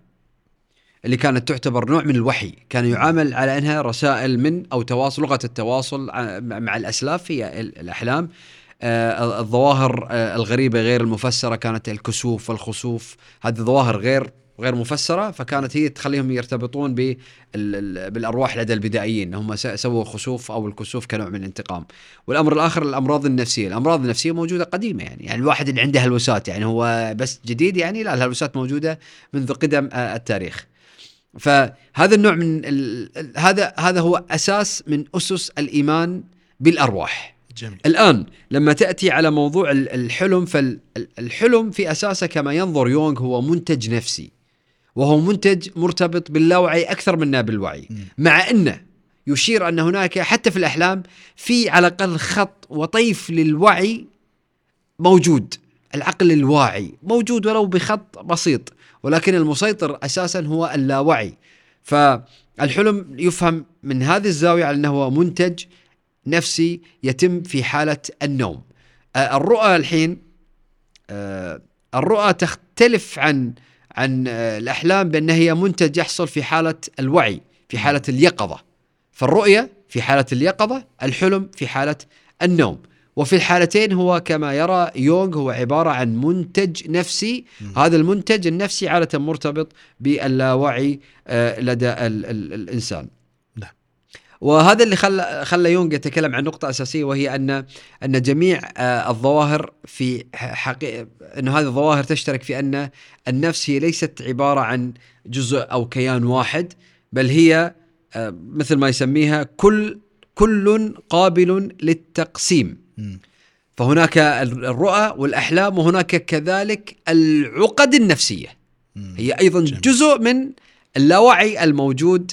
اللي كانت تعتبر نوع من الوحي. كان يعامل على إنها رسائل من أو تواصل لغة التواصل مع الأسلاف هي ال- الأحلام. آه، الظواهر آه، الغريبة غير المفسرة كانت الكسوف والخسوف. هذه ظواهر غير وغير مفسرة فكانت هي تخليهم يرتبطون بال- ال- بالأرواح لدى البدائيين. هم سووا خسوف أو الكسوف كنوع من الانتقام. والأمر الآخر الأمراض النفسية. الأمراض النفسية موجودة قديمة يعني. يعني الواحد اللي عنده هلوسات يعني هو بس جديد يعني لا الهلوسات موجودة منذ قدم آه، التاريخ. فهذا النوع من هذا هذا هو أساس من أسس الإيمان بالأرواح. جميل الآن لما تأتي على موضوع ال- الحلم فالحلم في أساسه كما ينظر يونغ هو منتج نفسي وهو منتج مرتبط باللاوعي أكثر منا بالوعي مم. مع أنه يشير أن هناك حتى في الأحلام في على الأقل خط وطيف للوعي موجود العقل الواعي موجود ولو بخط بسيط ولكن المسيطر أساسا هو اللاوعي فالحلم يفهم من هذه الزاوية على أنه هو منتج نفسي يتم في حالة النوم. آه، الرؤى الحين آه، الرؤى تختلف عن عن آه، الأحلام بأن هي منتج يحصل في حالة الوعي في حالة اليقظة. فالرؤية في حالة اليقظة الحلم في حالة النوم. وفي الحالتين هو كما يرى يونغ هو عبارة عن منتج نفسي. مم. هذا المنتج النفسي عادة مرتبط باللاوعي لدى ال ال الإنسان. وهذا اللي خلى خلى يونغ يتكلم عن نقطة أساسية وهي أن أن جميع آه، الظواهر في حقيقة أن هذه الظواهر تشترك في أن النفس هي ليست عبارة عن جزء أو كيان واحد بل هي آه، مثل ما يسميها كل كل قابل للتقسيم. فهناك الرؤى والأحلام وهناك كذلك العقد النفسية. هي أيضا جميل. جزء من اللاوعي الموجود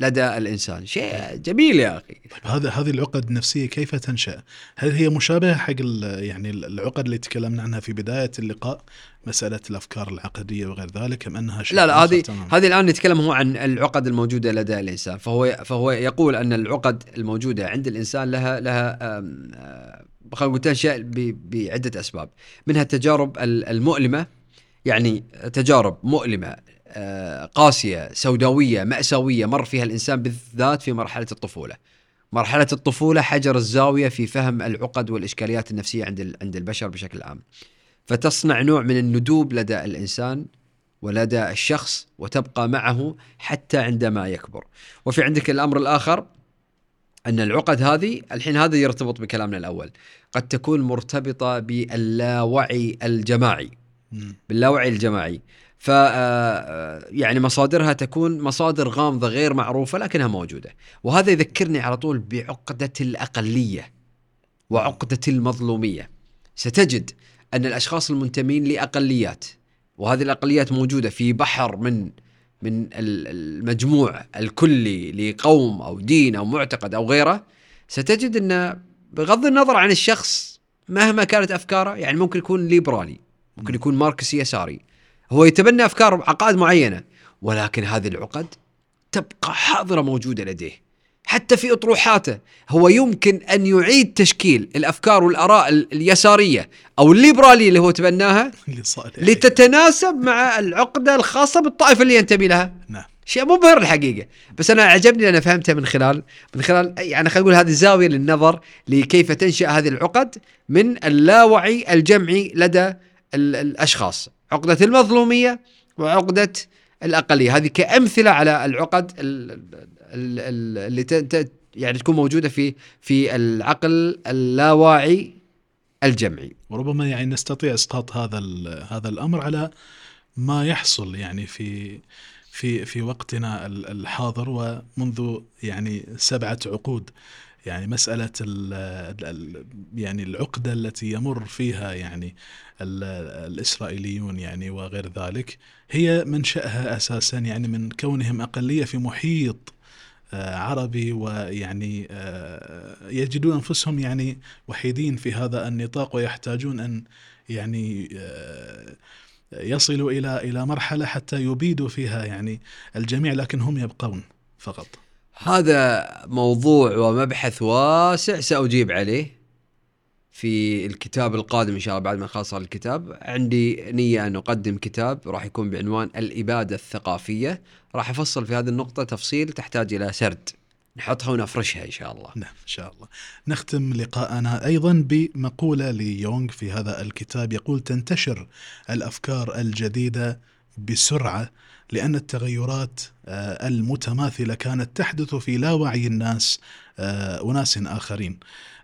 لدى الإنسان شيء جميل يا أخي طيب هذا هذه العقد النفسية كيف تنشأ؟ هل هي مشابهة حق يعني العقد اللي تكلمنا عنها في بداية اللقاء مسألة الأفكار العقدية وغير ذلك أم أنها شيء لا لا هذه؟ هذه الآن نتكلم هو عن العقد الموجودة لدى الإنسان فهو فهو يقول أن العقد الموجودة عند الإنسان لها لها خلينا نقول تنشأ ب- بعدة أسباب منها التجارب ال- المؤلمة يعني تجارب مؤلمة آه، قاسية سوداوية مأساوية مر فيها الإنسان بالذات في مرحلة الطفولة. مرحلة الطفولة حجر الزاوية في فهم العقد والإشكاليات النفسية عند عند البشر بشكل عام. فتصنع نوع من الندوب لدى الإنسان ولدى الشخص وتبقى معه حتى عندما يكبر. وفي عندك الأمر الآخر أن العقد هذه الحين هذا يرتبط بكلامنا الأول قد تكون مرتبطة باللاوعي الجماعي. باللاوعي الجماعي. ف آه، يعني مصادرها تكون مصادر غامضة غير معروفة لكنها موجودة. وهذا يذكرني على طول بعقدة الأقلية وعقدة المظلومية. ستجد أن الأشخاص المنتمين لأقليات وهذه الأقليات موجودة في بحر من من ال- المجموع الكلي لقوم أو دين أو معتقد أو غيره ستجد أن بغض النظر عن الشخص مهما كانت أفكاره يعني ممكن يكون ليبرالي ممكن يكون ماركسي يساري هو يتبنى أفكار عقائد معينة ولكن هذه العقد تبقى حاضرة موجودة لديه حتى في أطروحاته. هو يمكن أن يعيد تشكيل الأفكار والآراء ال- اليسارية أو الليبرالية اللي هو تبناها (laughs) لتتناسب مع العقدة الخاصة بالطائفة اللي ينتمي لها. نعم. شيء مبهر الحقيقة بس أنا عجبني أنا فهمتها من خلال من خلال يعني خلينا نقول هذه زاوية للنظر لكيف تنشأ هذه العقد من اللاوعي الجمعي لدى ال- الأشخاص. عقدة المظلومية وعقدة الأقلية. هذه كأمثلة على العقد ال- ال- ال- اللي يعني تكون موجودة في في العقل اللاواعي الجمعي. وربما يعني نستطيع إسقاط هذا هذا الأمر على ما يحصل يعني في في في وقتنا ال- الحاضر ومنذ يعني سبعة عقود. يعني مسألة ال يعني العقدة التي يمر فيها يعني ال- الإسرائيليون يعني وغير ذلك هي منشأها أساسا يعني من كونهم أقلية في محيط آه، عربي ويعني آه، يجدون أنفسهم يعني وحيدين في هذا النطاق ويحتاجون أن يعني آه، يصلوا إلى إلى مرحلة حتى يبيدوا فيها يعني الجميع لكن هم يبقون فقط. هذا موضوع ومبحث واسع سأجيب عليه في الكتاب القادم إن شاء الله بعد ما هذا الكتاب. عندي نية أن أقدم كتاب راح يكون بعنوان الإبادة الثقافية. راح أفصل في هذه النقطة تفصيل تحتاج إلى سرد. نحطها ونفرشها إن شاء الله. نعم إن شاء الله. نختم لقاءنا أيضا بمقولة ليونغ في هذا الكتاب. يقول تنتشر الأفكار الجديدة بسرعة لأن التغيرات المتماثلة كانت تحدث في لا وعي الناس آه، أناس آخرين.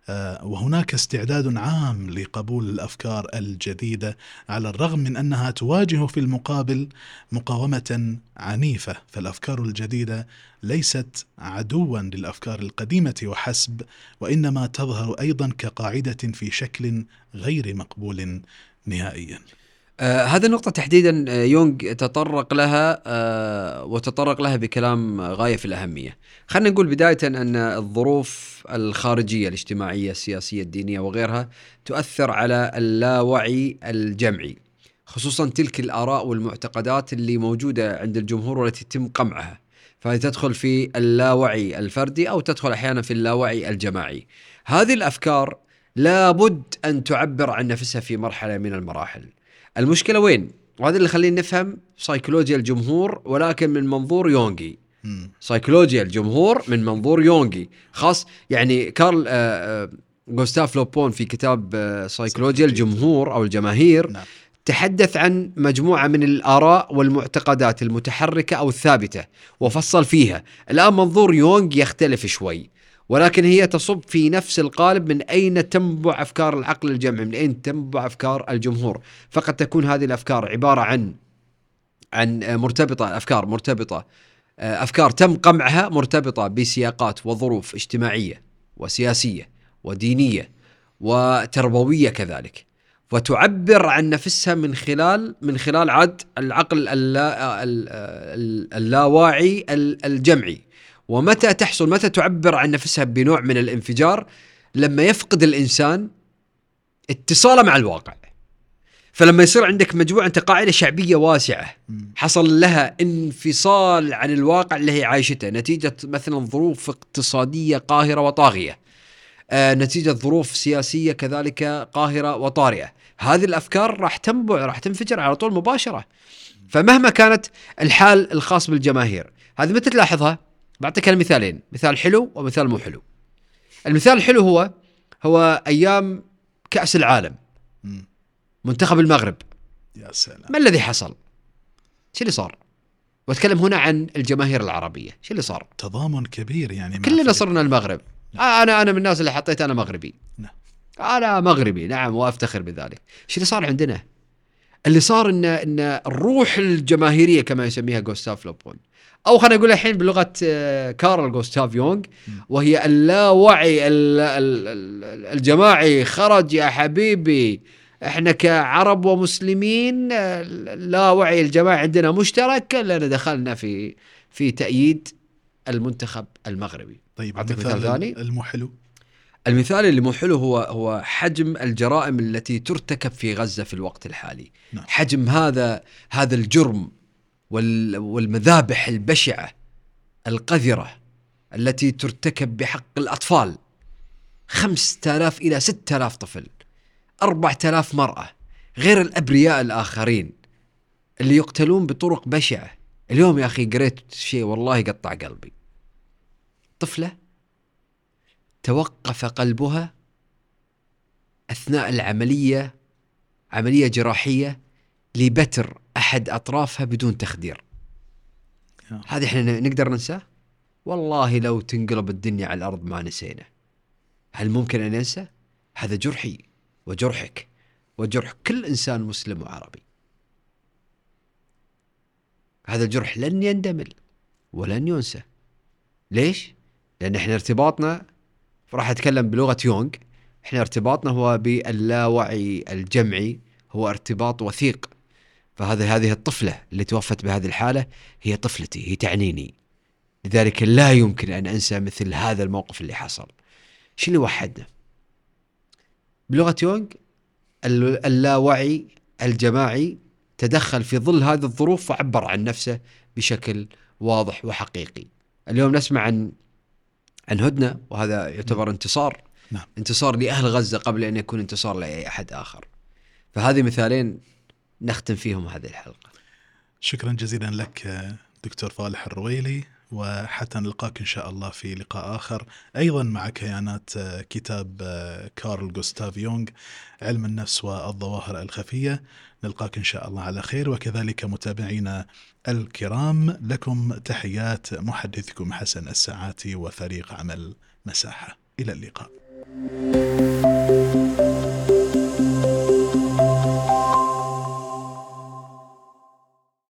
آه، وهناك استعداد عام لقبول الأفكار الجديدة على الرغم من أنها تواجه في المقابل مقاومة عنيفة فالأفكار الجديدة ليست عدوا للأفكار القديمة وحسب وإنما تظهر أيضا كقاعدة في شكل غير مقبول نهائيا آه هذه النقطة تحديدا آه، يونغ تطرق لها آه وتطرق لها بكلام غاية في الأهمية. خلينا نقول بداية أن الظروف الخارجية الاجتماعية السياسية الدينية وغيرها تؤثر على اللاوعي الجمعي. خصوصا تلك الآراء والمعتقدات اللي موجودة عند الجمهور والتي يتم قمعها. فهي تدخل في اللاوعي الفردي أو تدخل أحيانا في اللاوعي الجماعي. هذه الأفكار لابد أن تعبر عن نفسها في مرحلة من المراحل. المشكلة وين؟ وهذا اللي يخلينا نفهم سيكولوجيا الجمهور ولكن من منظور يونغي. سيكولوجيا الجمهور من منظور يونغي. خاص يعني كارل آه، آه، جوستاف لوبون في كتاب آه، سيكولوجيا الجمهور أو الجماهير نعم. تحدث عن مجموعة من الآراء والمعتقدات المتحركة أو الثابتة وفصل فيها. الآن منظور يونغ يختلف شوي. ولكن هي تصب في نفس القالب من أين تنبع أفكار العقل الجمعي من أين تنبع أفكار الجمهور؟ فقد تكون هذه الأفكار عبارة عن عن مرتبطة أفكار مرتبطة أفكار تم قمعها مرتبطة بسياقات وظروف اجتماعية وسياسية ودينية وتربوية كذلك. وتعبر عن نفسها من خلال من خلال عد العقل اللا اللاواعي الجمعي. ومتى تحصل متى تعبر عن نفسها بنوع من الانفجار؟ لما يفقد الإنسان اتصاله مع الواقع. فلما يصير عندك مجموعة أنت قاعدة شعبية واسعة. حصل لها انفصال عن الواقع اللي هي عايشته. نتيجة مثلا ظروف اقتصادية قاهرة وطاغية. آه نتيجة ظروف سياسية كذلك قاهرة وطارئة. هذه الأفكار راح تنبع راح تنفجر على طول مباشرة. فمهما كانت الحال الخاص بالجماهير هذه متى تلاحظها؟ بعطيك المثالين مثال حلو ومثال مو حلو. المثال الحلو هو هو أيام كأس العالم. منتخب المغرب. يا سلام. ما الذي حصل؟ شو اللي صار؟ وأتكلم هنا عن الجماهير العربية. شو اللي صار؟ تضامن كبير يعني كلنا صرنا المغرب. نعم. أنا أنا من الناس اللي حطيت أنا مغربي. نعم. أنا مغربي. نعم وأفتخر بذلك. شو اللي صار عندنا؟ اللي صار إن إن الروح الجماهيرية كما يسميها جوستاف لوبون. أو خلينا نقول الحين بلغة آه، كارل جوستاف يونغ وهي اللاوعي الجماعي. خرج يا حبيبي إحنا كعرب ومسلمين اللاوعي الجماعي عندنا مشترك لأن دخلنا في في تأييد المنتخب المغربي. طيب اعطيك مثال ثاني؟ المحلو؟ المثال اللي مو حلو هو هو حجم الجرائم التي ترتكب في غزة في الوقت الحالي. نعم. حجم هذا هذا الجرم والمذابح البشعة القذرة التي ترتكب بحق الأطفال. خمسة آلاف إلى ستة آلاف طفل. أربعة آلاف مرأة. غير الأبرياء الآخرين اللي يقتلون بطرق بشعة. اليوم يا أخي قريت شيء والله يقطع قلبي. طفلة توقف قلبها أثناء العملية عملية جراحية لبتر أحد أطرافها بدون تخدير. هذه إحنا نقدر ننساه؟ والله لو تنقلب الدنيا على الأرض ما نسينا. هل ممكن أن ننسى هذا جرحي وجرحك وجرح كل إنسان مسلم وعربي. هذا الجرح لن يندمل ولن ينسى. ليش؟ لأن إحنا ارتباطنا راح أتكلم بلغة يونغ. إحنا ارتباطنا هو باللاوعي الجمعي هو ارتباط وثيق. فهذه هذه الطفلة اللي توفت بهذه الحالة هي طفلتي هي تعنيني. لذلك لا يمكن أن أنسى مثل هذا الموقف اللي حصل. شو اللي وحدنا؟ بلغة يونغ اللاوعي الجماعي تدخل في ظل هذه الظروف وعبر عن نفسه بشكل واضح وحقيقي. اليوم نسمع عن عن هدنة وهذا يعتبر انتصار. نعم. انتصار لأهل غزة قبل أن يكون انتصار لأي أحد آخر. فهذه مثالين نختم فيهم هذه الحلقة. شكرا جزيلا لك دكتور فالح الرويلي وحتى نلقاك إن شاء الله في لقاء آخر. أيضا مع كيانات آه، كتاب آه، كارل جوستاف يونغ علم النفس والظواهر الخفية. نلقاك إن شاء الله على خير وكذلك متابعينا الكرام. لكم تحيات محدثكم حسن الساعاتي وفريق عمل مساحة. إلى اللقاء.